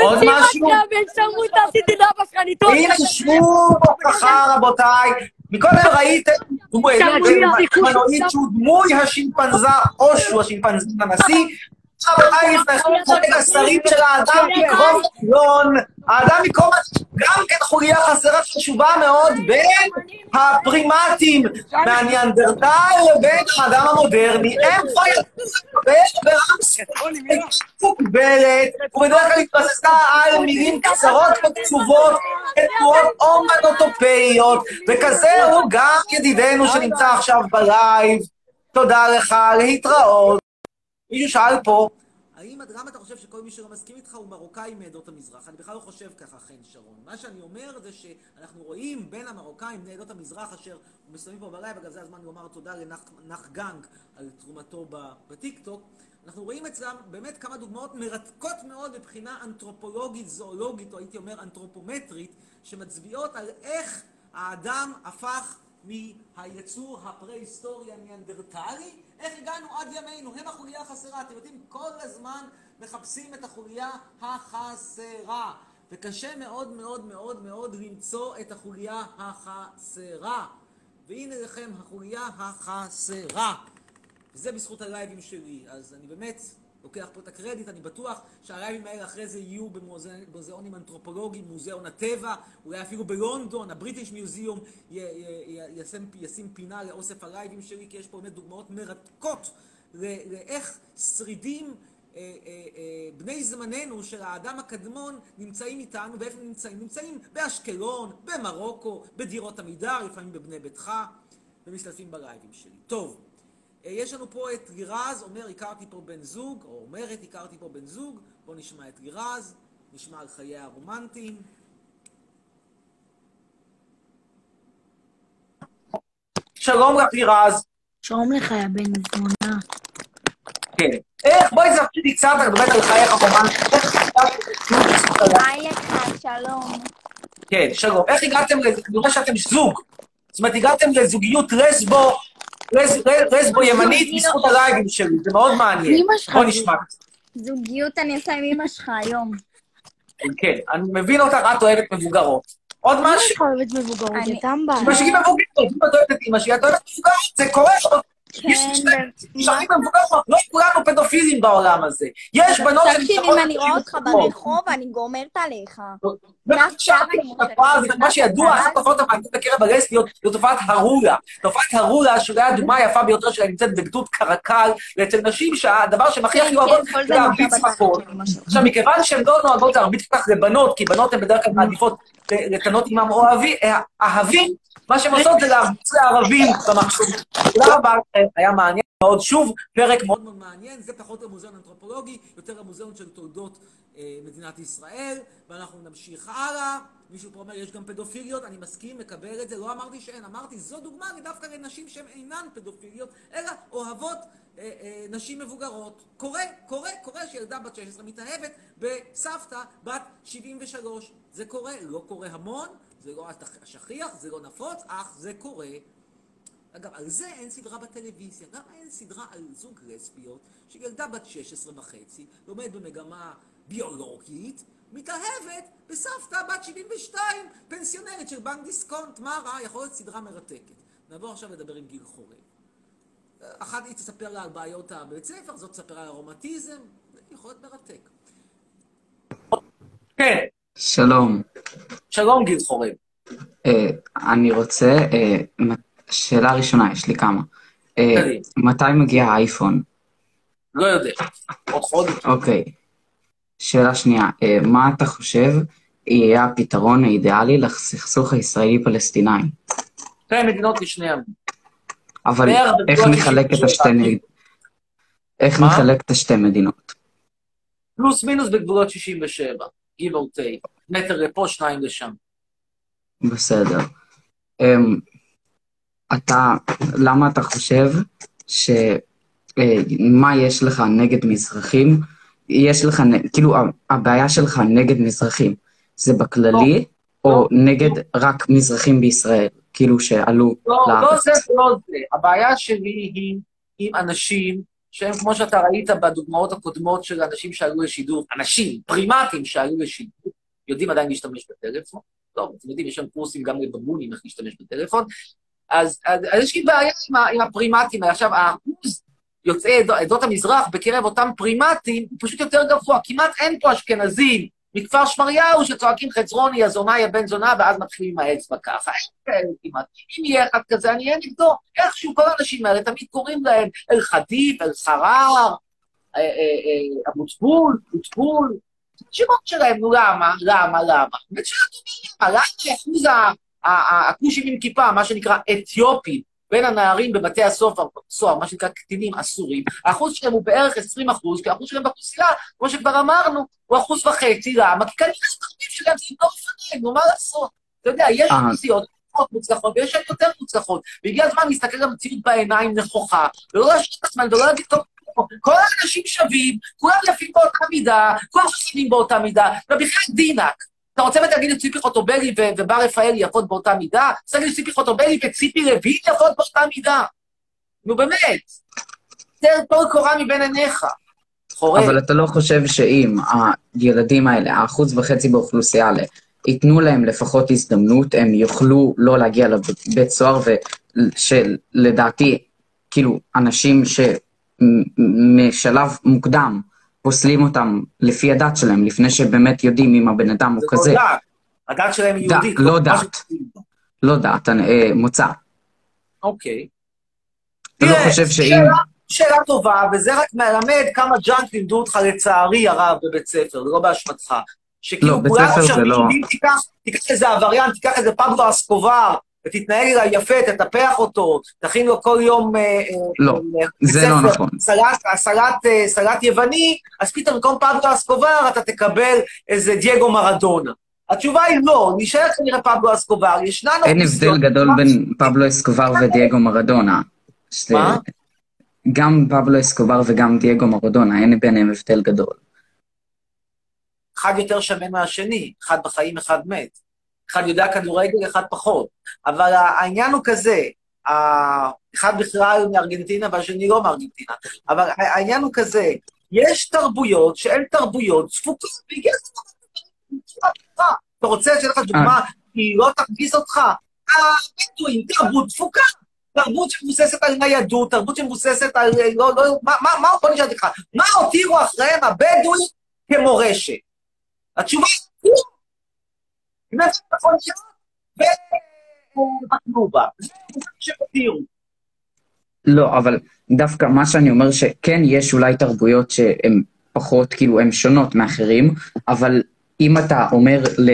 עוד משהו? בן שרמוטה, עשיתי לאבא שלך, אני טוב. הנה, שבו בהוכחה, רבותיי. מקודם ראיתם מנועית שהוא דמוי השימפנזה, אושו השימפנזה הנשיא. רבותיי, חולק השרים של האדם מקרוב ציון. האדם מקרוב גם כן חוליה חסרה חשובה מאוד בין הפרימטים מהניאנדרטל לבין האדם המודרני. הם כבר ידעו לדבר. מוגבלת, ובדרך כלל התבססה על מילים קצרות וקצובות, תנועות אומנוטופאיות, וכזה הוא גם ידידנו שנמצא עכשיו בלייב. תודה לך, להתראות. מישהו שאל פה, האם, למה אתה חושב שכל מי שלא מסכים איתך הוא מרוקאי מעדות המזרח? אני בכלל לא חושב ככה, חן שרון. מה שאני אומר זה שאנחנו רואים בין המרוקאים בני עדות המזרח אשר מסיימים פה בלייב, אגב זה הזמן לומר תודה לנח גנג על תרומתו בטיקטוק. אנחנו רואים אצלם באמת כמה דוגמאות מרתקות מאוד מבחינה אנתרופולוגית, זואולוגית, או הייתי אומר אנתרופומטרית, שמצביעות על איך האדם הפך מהיצור הפרה-היסטורי הניאנדרטלי, איך הגענו עד ימינו, הם החוליה החסרה. אתם יודעים, כל הזמן מחפשים את החוליה החסרה. וקשה מאוד מאוד מאוד מאוד למצוא את החוליה החסרה. והנה לכם החוליה החסרה. וזה בזכות הלייבים שלי. אז אני באמת לוקח פה את הקרדיט, אני בטוח שהלייבים האלה אחרי זה יהיו במוזיאונים אנתרופולוגיים, מוזיאון הטבע, אולי אפילו בלונדון, הבריטיש מיוזיאום ישים, ישים פינה לאוסף הלייבים שלי, כי יש פה באמת דוגמאות מרתקות לאיך שרידים אה, אה, אה, בני זמננו של האדם הקדמון נמצאים איתנו, ואיפה נמצאים? נמצאים באשקלון, במרוקו, בדירות עמידר, לפעמים בבני ביתך, ומשתתפים בלייבים שלי. טוב, יש לנו פה את לירז, אומר הכרתי פה בן זוג, או אומרת הכרתי פה בן זוג, בואו נשמע את לירז, נשמע על חייה הרומנטיים. שלום לך לירז. שלום לך, יא בן זמונה. כן. איך, בואי תספרי לי קצת, את מדברת על חייך הרומנטיים. היי לך, שלום. כן, שלום. איך הגעתם? אני רואה שאתם זוג. זאת אומרת, הגעתם לזוגיות לסבו, לסבו ימנית בזכות הלייבים שלי, זה מאוד מעניין. בוא נשמע. זוגיות אני עושה עם אמא שלך היום. כן, אני מבין אותך, את אוהבת מבוגרות. עוד משהו? שלך אוהבת מבוגרות, אני- זה שלי מבוגרת, אם את אוהבת את אמא שלי, את אוהבת מבוגרת, זה קורה. כן, נשארים מבוגרות, לא כולנו פדופילים בעולם הזה. יש בנות תקשיב, אם אני רואה אותך ברחוב, אני גומרת עליך. התופעה הזאת, מה שידוע, אחת התופעות המעניינות בקרב הלסביות, זו תופעת הרולה. תופעת הרולה, שאולי הדוגמה היפה ביותר שלה נמצאת בגדוד קרקל, ואצל נשים שהדבר שהן הכי הכי כן, אוהבות כן, זה להרביץ מכות. עכשיו, מכיוון שהן לא נוהגות להרביץ כל כך לבנות, כי בנות הן בדרך כלל מעדיפות לקנות עמם אוהבי- אהבים, מה שהן עושות זה להרביץ לערבים במחשוב. תודה רבה לכם, היה מעניין מאוד. שוב, פרק מאוד מאוד מעניין, זה פחות המוזיאון האנתרופולוגי, יותר המוזיאון של תולדות אה, מדינת ישראל, ואנחנו נמשיך הלאה. מישהו פה אומר, יש גם פדופיליות, אני מסכים, מקבל את זה, לא אמרתי שאין, אמרתי, זו דוגמה דווקא לנשים שהן אינן פדופיליות, אלא אוהבות אה, אה, נשים מבוגרות. קורה, קורה, קורה שילדה בת 16 מתאהבת בסבתא בת 73. זה קורה, לא קורה המון, זה לא שכיח, זה לא נפוץ, אך זה קורה. אגב, על זה אין סדרה בטלוויזיה. למה אין סדרה על זוג לסביות שילדה בת 16 וחצי, לומדת במגמה ביולוגית, מתאהבת בסבתא בת 72, פנסיונרית של בנק דיסקונט. מה רע? יכול להיות סדרה מרתקת. נעבור עכשיו לדבר עם גיל חורב. אחת היא תספר לה על בעיות הבית ספר, זאת תספר על ארומטיזם, יכול להיות מרתק. כן, שלום. שלום גיל חורב. אה, אני רוצה, מ- שאלה ראשונה, יש לי כמה. קדימה. מתי מגיע האייפון? לא יודע, עוד חודש. אוקיי. שאלה שנייה, אה, מה אתה חושב יהיה הפתרון האידיאלי לסכסוך הישראלי-פלסטיני? שתי מדינות לשני עמים. אבל איך נחלק את 67. השתי מדינות? איך? נחלק את השתי מדינות? פלוס מינוס בגבולות 67, give or take. מטר לפה, שניים לשם. בסדר. אמ, אתה, למה אתה חושב ש... אה, מה יש לך נגד מזרחים? יש לך, כאילו, הבעיה שלך נגד מזרחים, זה בכללי, או נגד רק מזרחים בישראל, כאילו שעלו לא, לא לארץ? זה ולא זה. הבעיה שלי היא עם אנשים שהם, כמו שאתה ראית בדוגמאות הקודמות של אנשים שעלו לשידור, אנשים, פרימטים שעלו לשידור, יודעים עדיין להשתמש בטלפון. לא, אתם יודעים, יש שם קורסים גם לבגונים איך להשתמש בטלפון. אז, אז, אז יש לי בעיה עם, עם הפרימטים. עכשיו, האחוז יוצאי עדות המזרח בקרב אותם פרימטים הוא פשוט יותר גבוה. כמעט אין פה אשכנזים מכפר שמריהו שצועקים חצרוני, יא זונה, יא בן זונה, ואז מתחילים עם האצבע ככה. אין כאלה כמעט. אם יהיה אחד כזה, אני אהיה נגדו. איכשהו כל האנשים האלה תמיד קוראים להם אל-חדיף, אל-חרר, אה, אה, אה, אבוטבול, בוטבול. שמות שלהם, נו למה? למה? למה? באמת שאלה טובה, למה? אחוז הכושים עם כיפה, מה שנקרא אתיופים, בין הנערים בבתי הסוהר, סוהר, מה שנקרא קטינים אסורים, האחוז שלהם הוא בערך 20 אחוז, כי האחוז שלהם באוכלוסייה, כמו שכבר אמרנו, הוא אחוז וחצי, למה? כי כנראה התחביב שלהם זה למכור לפניהם, נו, מה לעשות? אתה יודע, יש אה. אוכלוסיות פחות מוצלחות ויש שהן יותר מוצלחות, והגיע הזמן להסתכל למציאות בעיניים נכוחה, ולא להשאיר את עצמם ולא להגיד, טוב, כל האנשים שווים, כולם יפים באותה מידה, כולם חשובים באותה מידה, ובכלל דינק. אתה רוצה באמת להגיד לי ציפי חוטובלי ובר רפאלי יפות באותה מידה? רוצה להגיד לי ציפי חוטובלי וציפי לוין יפות באותה מידה? נו באמת. יותר טול קורה מבין עיניך. חורה. אבל אתה לא חושב שאם הילדים האלה, האחוז וחצי באוכלוסייה האלה, ייתנו להם לפחות הזדמנות, הם יוכלו לא להגיע לבית סוהר, ושלדעתי, כאילו, אנשים שמשלב מוקדם פוסלים אותם לפי הדת שלהם, לפני שבאמת יודעים אם הבן אדם הוא זה כזה. לא דת. הדת שלהם היא יהודית. לא מה דת. לא דת, אה, מוצא. אוקיי. אתה לא חושב שאם... שאלה- טובה, וזה רק מלמד כמה junk לימדו אותך לצערי הרב בבית ספר, זה לא באשמתך. לא, שכאילו בית ספר זה לא- תיקח איזה עבריין, תיקח איזה פבלו אסקובר, ותתנהג אליו יפה, תטפח אותו, תכין לו כל יום... אה, אה, לא, אה, זה בית לא נכון. סלט, סלט, אה, סלט יווני, אז פתאום במקום פבלו אסקובר אתה תקבל איזה דייגו מרדונה. התשובה היא לא, נשאר כנראה פבלו אסקובר, ישנן אין הבדל גדול בין פבלו אסקובר ודייגו מרדונה. מה? גם פבלו אסקובר וגם דייגו מרדונה, אין ביניהם הבדל גדול. אחד יותר שמן מהשני, אחד בחיים, אחד מת. אחד יודע כדורגל, אחד פחות. אבל העניין הוא כזה, אחד בכלל מארגנטינה והשני לא מארגנטינה, אבל העניין הוא כזה, יש תרבויות שהן תרבויות צפוקות, והגיע ברורה. אתה רוצה שאתן לך דוגמה, היא לא תרגיז אותך? הבדואים, תרבות תפוקה. תרבות שמבוססת על ניידות, תרבות שמבוססת על... לא, לא, מה, מה, מה, בוא נשאל אותך, מה הותירו אחריהם הבדואים כמורשת? התשובה היא כלום. כנסת מכוניות ובקנובה. זה מה שהותירו. לא, אבל דווקא מה שאני אומר שכן יש אולי תרבויות שהן פחות, כאילו, הן שונות מאחרים, אבל אם אתה אומר ל...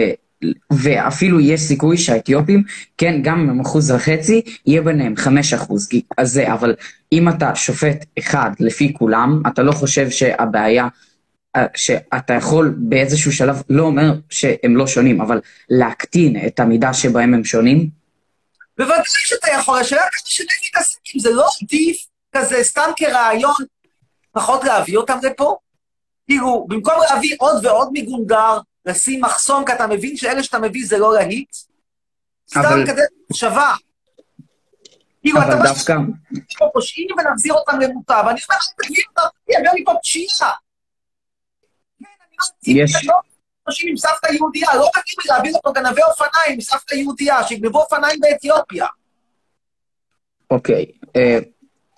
ואפילו יש סיכוי שהאתיופים, כן, גם עם אחוז וחצי, יהיה ביניהם חמש אחוז. אז זה, אבל אם אתה שופט אחד לפי כולם, אתה לא חושב שהבעיה, אה, שאתה יכול באיזשהו שלב, לא אומר שהם לא שונים, אבל להקטין את המידה שבהם הם שונים, בוודאי שאתה יכול, השאלה כמה שני להתעסק עם זה, לא עדיף כזה סתם כרעיון, פחות להביא אותם לפה? כאילו, במקום להביא עוד ועוד מגונדר, לשים מחסום, כי אתה מבין שאלה שאתה מביא זה לא להיט? סתם אבל- כדי מחשבה. כאילו, אתה דווקא- יש פה פושעים ונחזיר אותם למוטב. אני אומר, תביא אותם, תביא לי פה פשיעה. יש... אנשים עם סבתא יהודייה, לא מתאים לי להביא אותו גנבי אופניים עם סבתא יהודייה, שיגנבו אופניים באתיופיה. אוקיי, אה,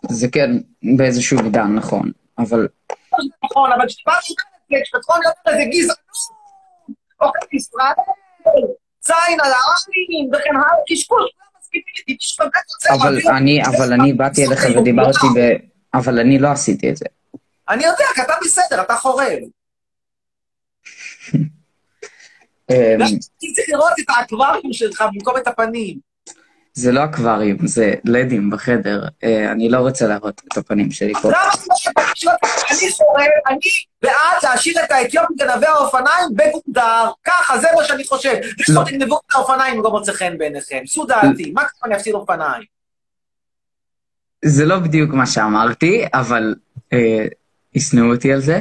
זה כן באיזשהו מידה נכון, אבל נכון, אבל על זה, כשפתחון אומר איזה גזענות, אוכל ישראל, ציין על העמים, וכן הלאה, קשקוש, רוצה אבל אני, אבל אני באתי אליך ודיברתי ב... אבל אני לא עשיתי את זה. אני יודע, כי אתה בסדר, אתה חורב. אה, אני צריך לראות את האקווריום שלך במקום את הפנים. זה לא אקווריום, זה לדים בחדר. אה, אני לא רוצה להראות את הפנים שלי פה. לא אותי? אני חורב, אני בעד להשאיר את האתיופים גנבי האופניים בגונדר. ככה, זה מה שאני חושב. לפחות תגנבו את האופניים אם לא מוצא חן בעיניכם. זו דעתי. מה כמה אני אפסיד אופניים? זה לא בדיוק מה שאמרתי, אבל אה, ישנאו אותי על זה.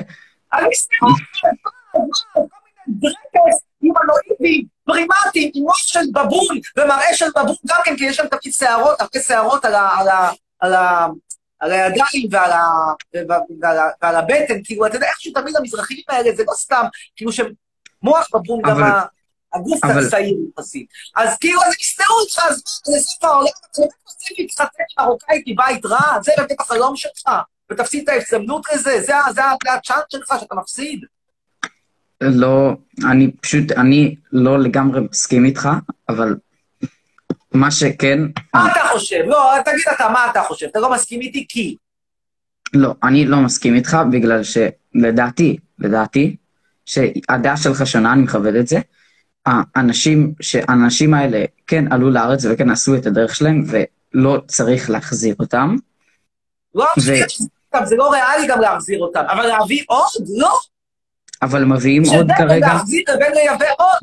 אני סתם, כל דרקס הימנואידים, פרימטים, עם ראש של בבון ומראה של בבון גם כן, כי יש שם תמיד שערות, הרבה שערות על ה- על ה- על ה- על הידיים ועל ה- ועל ה- ועל הבטן, כאילו, אתה יודע, איכשהו תמיד המזרחים האלה, זה לא סתם, כאילו שהם מוח בבון, גם ה- הגוף שעיר יחסית. אז כאילו, אז יסתרו אותך, אז מה, זה סוף העולם, אתה באמת רוצה להתחתן עם מרוקאית מבית רע? זה באמת החלום שלך? ותפסיד את ההזדמנות לזה? זה ה- זה ה- זה הצ'אנס שלך שאתה מפסיד? לא, אני פשוט, אני לא לגמרי מסכים איתך, אבל מה שכן, מה אתה חושב? לא, תגיד אתה מה אתה חושב. אתה לא מסכים איתי כי... לא, אני לא מסכים איתך בגלל שלדעתי, לדעתי, שהדעה שלך שונה, אני מכבד את זה. האנשים, שהאנשים האלה כן עלו לארץ וכן עשו את הדרך שלהם, לא צריך להחזיר אותם. לא ו- זה לא ריאלי גם להחזיר אותם, אבל להביא עוד? לא. אבל מביאים עוד כרגע, להחזיר לבין לייבא עוד.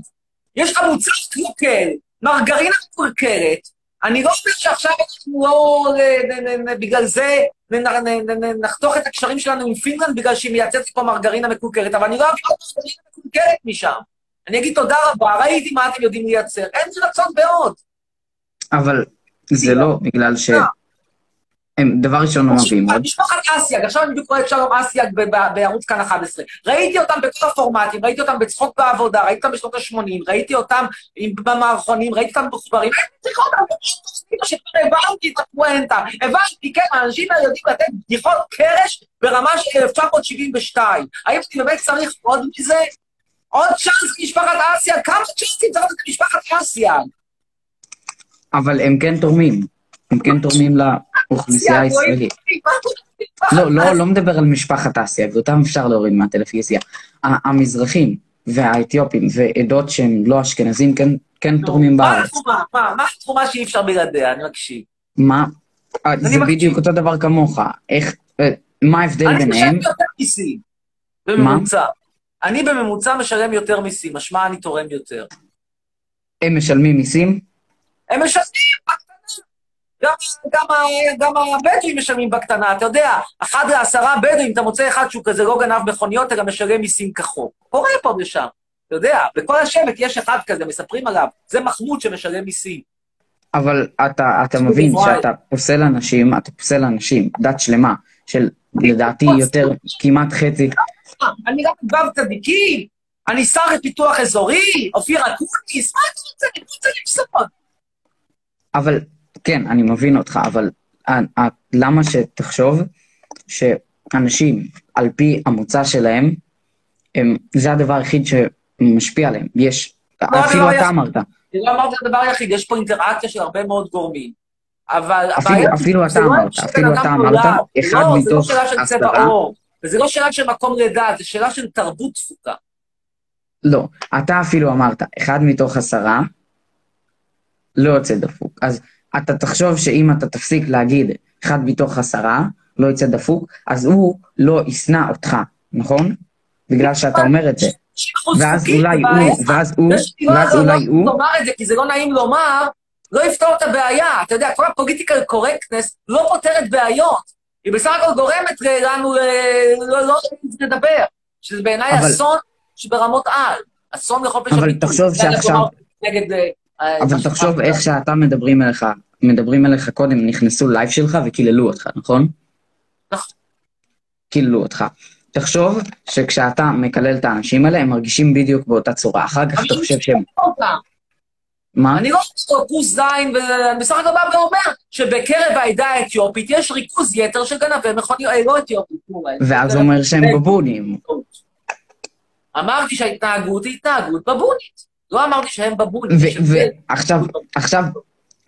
יש לך מוצר קלוקל, מרגרינה מקורקרת, אני לא אומר שעכשיו אנחנו לא, נ- בגלל זה נחתוך את הקשרים שלנו עם פינלנד בגלל שהיא מייצרת פה מרגרינה מקורקרת, אבל אני לא אביא עוד מרגרינה מקורקרת משם. אני אגיד תודה רבה, ראיתי מה אתם יודעים לייצר, אין רצון בעוד. אבל זה לא בגלל ש... הם דבר ראשון לא מביאים עוד. משפחת אסיאג, עכשיו אני בדיוק רואה את שלום אסיאג בערוץ כאן 11. ראיתי אותם בכל הפורמטים, ראיתי אותם בצחוק בעבודה, ראיתי אותם בשנות ה-80, ראיתי אותם במערכונים, ראיתי אותם מחוברים, הייתי צריך אותם בעוד תוכנית שכבר הבנתי את הפואנטה. הבנתי, כן, האנשים האלה יודעים לתת בדיחות קרש ברמה של 1972. האם אני באמת צריך עוד מזה? עוד צ'אנס למשפחת אסיאג? כמה צ'אנסים צריך לתת למשפחת אסיאג? אבל הם כן תורמים. הם כן תורמים לאוכלוסייה הישראלית. לא, לא, לא מדבר על משפחת אסיה, ואותם אפשר להוריד מהטלוויזיה. המזרחים והאתיופים ועדות שהם לא אשכנזים כן, כן תורמים מה בארץ. התרומה? מה מה התרומה שאי אפשר בלעדיה? אני מקשיב. מה? אה, זה. בדיוק אותו דבר כמוך. איך, אה, מה ההבדל אני ביניהם? משלם יותר מיסים, בממוצע. אני בממוצע משלם יותר מיסים, משמע אני תורם יותר. הם משלמים מיסים? הם משלמים. גם, גם, הבדואים משלמים בקטנה, אתה יודע, אחד לעשרה בדואים, אתה מוצא אחד שהוא כזה לא גנב מכוניות, אלא משלם מיסים כחוק. קורה פה ושם. אתה יודע, בכל השבט יש אחד כזה, מספרים עליו, זה מחמוד שמשלם מיסים. אבל אתה, אתה מבין וואי. שאתה פוסל אנשים, אתה פוסל אנשים, דת שלמה, של לדעתי יותר, כמעט חצי, אני רק גב צדיקים, אני שר לפיתוח אזורי, אופיר אקוניס, מה אתה רוצה? אני רוצה לפסול. אבל כן, אני מבין אותך, אבל למה שתחשוב שאנשים, על פי המוצא שלהם, הם, זה הדבר היחיד שמשפיע עליהם. יש, לא, אפילו לא, אתה אמרת, אני לא אמרתי את הדבר היחיד, יש פה אינטראקציה של הרבה מאוד גורמים. אבל אפילו- הבעיה- אפילו אתה לא אמרת, אפילו אתה. אמרת, אחד לא, זה לא מתוך שאלה של צבע עשרה. עור, וזה לא שאלה של מקום לידה, זה שאלה של תרבות תפוקה. לא, אתה אפילו אמרת, אחד מתוך עשרה לא יוצא דפוק. אז אתה תחשוב שאם אתה תפסיק להגיד אחד מתוך עשרה לא יוצא דפוק, אז הוא לא ישנא אותך, נכון? בגלל שאתה אומר את זה. ואז אולי. הוא, ואז הוא, ואז לא- אולי הוא, לומר את זה, כי זה לא נעים לומר, לא יפתור את הבעיה. אתה יודע, כל ה political correctness לא פותרת בעיות. היא בסך הכל גורמת לנו אה, לא לא לדבר. שזה בעיניי אבל- אסון שברמות על. אסון לחופש אבל הביטוי. תחשוב זה היה שעכשיו- נגד... אבל תחשוב. איך שאתה מדברים אליך, מדברים אליך קודם, נכנסו לייב שלך וקיללו אותך, נכון? נכון. קיללו אותך. תחשוב שכשאתה מקלל את האנשים האלה, הם מרגישים בדיוק באותה צורה. אחר כך אתה חושב שהם... מה? אני לא חושב כוס זין, ואני בסך הכל בא ואומר שבקרב העדה האתיופית יש ריכוז יתר של גנבי מכוניות, אה, לא אתיופית. ואז אומר שהם בבונים. אמרתי שההתנהגות היא התנהגות בבונית. לא אמרתי שהם בבונים. ועכשיו, עכשיו,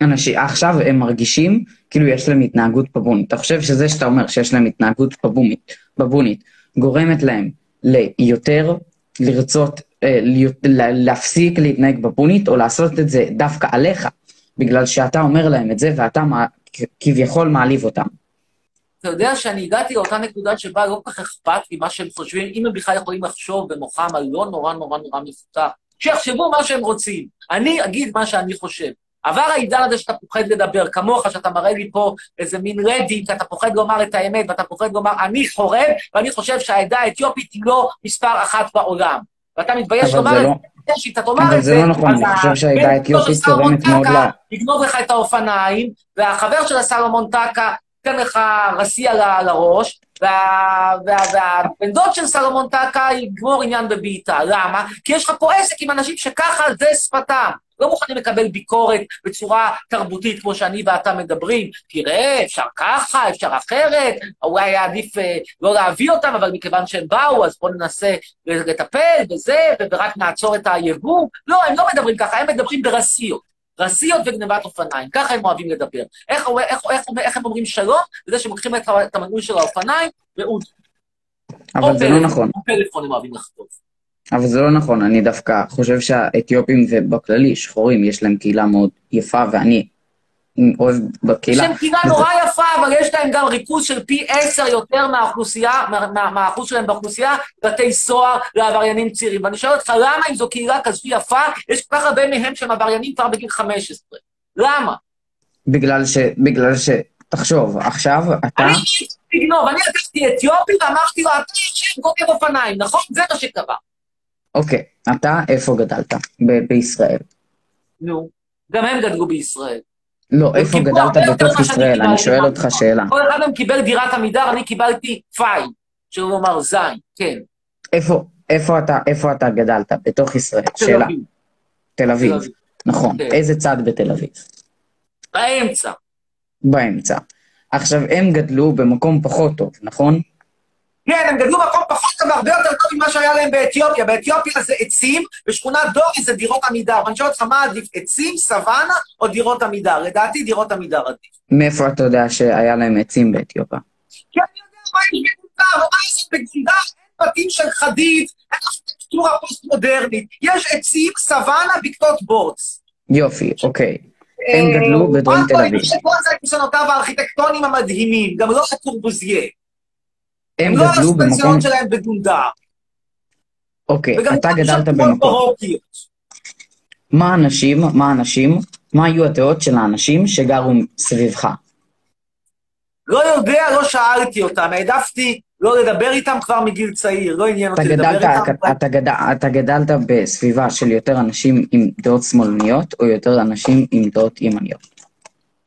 אנשים, עכשיו הם מרגישים כאילו יש להם התנהגות בבונית. אתה חושב שזה שאתה אומר שיש להם התנהגות בבונית, בבונית גורמת להם ליותר לרצות, אה, להיות, להפסיק להתנהג בבונית, או לעשות את זה דווקא עליך, בגלל שאתה אומר להם את זה ואתה מע- כביכול מעליב אותם. אתה יודע שאני הגעתי לאותה נקודה שבה לא כל כך אכפת לי מה שהם חושבים, אם הם בכלל יכולים לחשוב במוחם על לא נורא נורא נורא מפותח, שיחשבו מה שהם רוצים. אני אגיד מה שאני חושב. עבר העידן הזה שאתה פוחד לדבר, כמוך, שאתה מראה לי פה איזה מין רדינג, אתה פוחד לומר את האמת, ואתה פוחד לומר, אני חורב, ואני חושב שהעדה האתיופית היא לא מספר אחת בעולם. ואתה מתבייש לומר זה את לא- זה, שאתה תאמר אבל את זה זה, לא נכון, אני חושב שהעדה האתיופית תורמת מאוד טקה ל- יגנוב לך את האופניים, והחבר של הסלומון טקה ייתן לך רסיע ל- לראש, וה- וה- והבן דוד של סלומון טקה יגמור עניין בבעיטה. למה? כי יש לך פה עסק עם אנשים שככה זה שפתם. לא מוכנים לקבל ביקורת בצורה תרבותית כמו שאני ואתה מדברים. תראה, אפשר ככה, אפשר אחרת, אולי היה עדיף אה, לא להביא אותם, אבל מכיוון שהם באו, אז בואו ננסה לטפל בזה, ורק נעצור את היבוא. לא, הם לא מדברים ככה, הם מדברים ברסיות. רסיות וגנבת אופניים, ככה הם אוהבים לדבר. איך, איך, איך, איך הם אומרים שלום? בזה שהם לוקחים את המנעול של האופניים, ואוד. אבל זה לא נכון. או פלאפון הם אוהבים לחטוף. אבל זה לא נכון, אני דווקא חושב שהאתיופים ובכללי, שחורים, יש להם קהילה מאוד יפה, ואני בקהילה. יש להם קהילה נורא יפה, אבל יש להם גם ריכוז של פי עשר יותר מהאוכלוסייה, מה- מה- מהאחוז שלהם באוכלוסייה, בתי סוהר לעבריינים צעירים. ואני שואל אותך, למה אם זו קהילה כזו יפה, יש כל כך הרבה מהם שהם עבריינים כבר בגיל 15? למה? בגלל ש... בגלל ש... תחשוב, עכשיו אתה... אני לגנוב, אני לקחתי אתיופי ואמרתי לו, אתה עכשיו גונב אופניים, נכון? זה מה שקרה. אוקיי, אתה איפה גדלת? בישראל. נו, גם הם גדלו בישראל. לא, איפה גדלת בתוך ישראל? אני. שואל אותך שאלה. כל אחד מהם קיבל דירת עמידר, אני קיבלתי פאי, שלא לומר זין, כן. איפה, איפה אתה, איפה אתה גדלת? בתוך ישראל. שאלה. אביב. תל אביב. תל אביב. נכון. כן. איזה צד בתל אביב? באמצע. באמצע. עכשיו, הם גדלו במקום פחות טוב, נכון? כן, הם גדלו במקום פחות טוב והרבה יותר טוב ממה שהיה להם באתיופיה. באתיופיה זה עצים, בשכונת דורי זה דירות עמידר. ואני שואל אותך, מה עדיף, עצים, סוואנה או דירות עמידר? לדעתי דירות עמידר עדיף. מאיפה אתה יודע שהיה להם עצים באתיופיה? כי אני יודע מה יש בגונדר, מה לעשות בגונדר? אין בתים של חדיד, אין ארכיטקטורה פוסט-מודרנית. יש עצים, סוואנה, בקתות בוץ. יופי, אוקיי. הם גדלו בדרום תל אביב. כל זה הכישרונותיו הארכיטקטונים המדהימים, גם לא הקורבוזיה. הם לא גדלו במקום... הספנסיון שלהם בגונדר. אוקיי, וגם אתה גדלת במקום... מה האנשים, מה האנשים, מה היו הדעות של האנשים שגרו סביבך? לא יודע, לא שאלתי אותם, העדפתי לא לדבר איתם כבר מגיל צעיר, לא עניין אותי לדבר גדלת, איתם. אתה, אתה, גדל, אתה גדלת בסביבה של יותר אנשים עם דעות שמאלניות, או יותר אנשים עם דעות ימניות?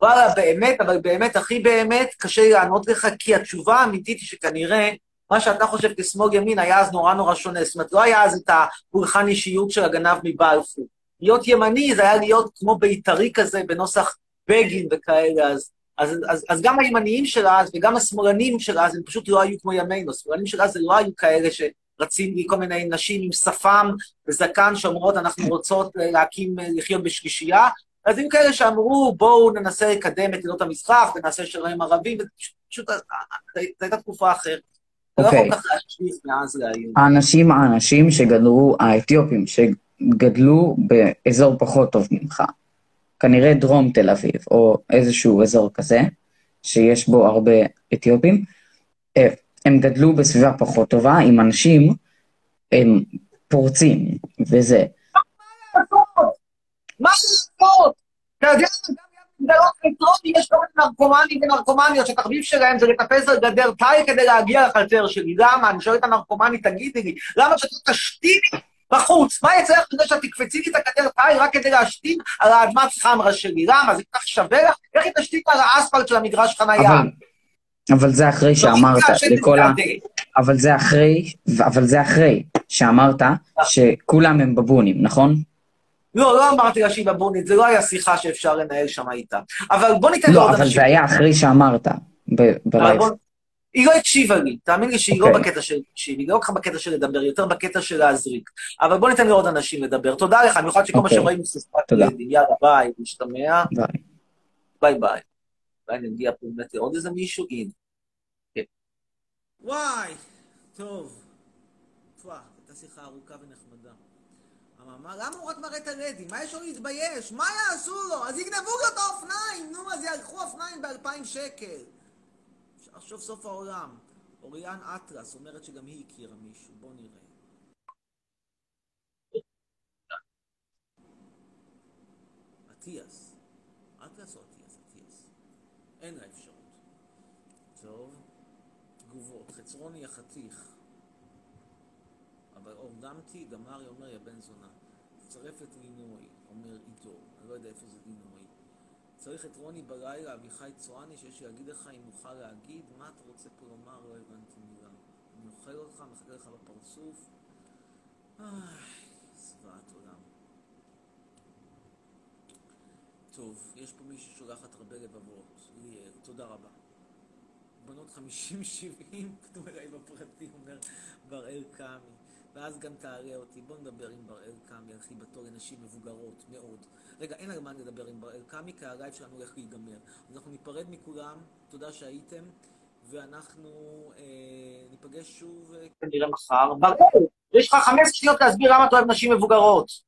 וואלה, באמת, אבל באמת, הכי באמת, קשה לי לענות לך, כי התשובה האמיתית היא שכנראה, מה שאתה חושב כשמאל ימין היה אז נורא נורא שונה. זאת אומרת, לא היה אז את הפולחן אישיות של הגנב מבלפור. להיות ימני זה היה להיות כמו בית"רי כזה, בנוסח בגין וכאלה, אז, אז, אז, אז גם הימניים של אז וגם השמאלנים של אז, הם פשוט לא היו כמו ימינו. השמאלנים של אז זה לא היו כאלה שרצים לי כל מיני נשים עם שפם וזקן שאומרות, אנחנו רוצות להקים, לחיות בשלישייה, אז היו כאלה שאמרו, בואו ננסה לקדם את עדות המזרח ונעשה שלום ערבים, ופשוט זו הייתה תקופה אחרת. לא אוקיי. האנשים, האנשים שגדלו, האתיופים, שגדלו באזור פחות טוב ממך, כנראה דרום תל אביב, או איזשהו אזור כזה, שיש בו הרבה אתיופים, אה, הם גדלו בסביבה פחות טובה, עם אנשים, הם פורצים, וזה. מה לעשות? אתה יודע, גם גדלות אלקטרוני, יש כל מיני נרקומנים ונרקומניות שהתחביב שלהם זה לטפס על גדר תאי כדי להגיע לחצר שלי. למה? אני שואל את הנרקומנית, תגידי לי, למה שאתה תשתין בחוץ? מה יצא לך כדי שאת תקפצי לי את הגדר תאי רק כדי להשתין על האדמת חמרה שלי? למה? זה כל כך שווה לך? איך היא תשתין על האספלט של המגרש חנייה? אבל, אבל זה אחרי שאמרת לכל ה... אבל זה אחרי, אבל זה אחרי שאמרת שכולם הם בבונים, נכון? לא, לא אמרתי לה שהיא בבונית, זה לא היה שיחה שאפשר לנהל שם איתה. אבל בוא ניתן לא, לעוד אבל אנשים. זה היה אחרי שאמרת אבל בלייב. בוא- היא לא הקשיבה לי, תאמין לי שהיא לא אוקיי. בקטע של להקשיב, היא לא ככה בקטע של לדבר, היא יותר בקטע של להזריק. אבל בוא ניתן לעוד אנשים לדבר. תודה לך, במיוחד שכל מה אוקיי. שרואים זה שפת תודה. ילדים. יאללה, ביי, נשתמע. ביי. ביי ביי. אולי נגיע פה באמת לעוד איזה מישהו? הנה. כן. וואי, טוב. פווה, הייתה שיחה ארוכה ונחמדה. מה, למה הוא רק מראה את הלדים? מה יש לו להתבייש? מה יעשו לו? אז יגנבו לו את האופניים! נו, אז יערכו אופניים באלפיים שקל. עכשיו סוף העולם. אוריאן אטרס אומרת שגם היא הכירה מישהו, בוא נראה. אטיאס. אטרס או אטיאס? אטיאס. אין לה אפשרות. טוב. תגובות. חצרוני החתיך. אבל אורדמתי, דמרי אומר יא בן זונה. תצרף את לינוי, אומר עידו. אני לא יודע איפה זה לינוי. צריך את רוני בלילה, אביחי צואני, שיש להגיד לך אם נוכל להגיד, מה אתה רוצה פה לומר? לא הבנתי מילה. אני אוכל אותך, מחכה לך בפרצוף. איי, זוועת עולם. טוב, יש פה מישהו ששולחת הרבה לבבות. ליאל, תודה רבה. בנות 50-70, כתוב אליי בפרטי, אומר בראל קאמי. ואז גם תעלה אותי. בוא נדבר עם בראל קאמי על חיבתו לנשים מבוגרות מאוד. רגע, אין על מה לדבר עם בראל קאמי, כי הלייב שלנו הולך להיגמר. אז אנחנו ניפרד מכולם, תודה שהייתם, ואנחנו אה, ניפגש שוב... כנראה מחר. בראל, יש לך 15 שניות להסביר למה אתה אוהב נשים מבוגרות.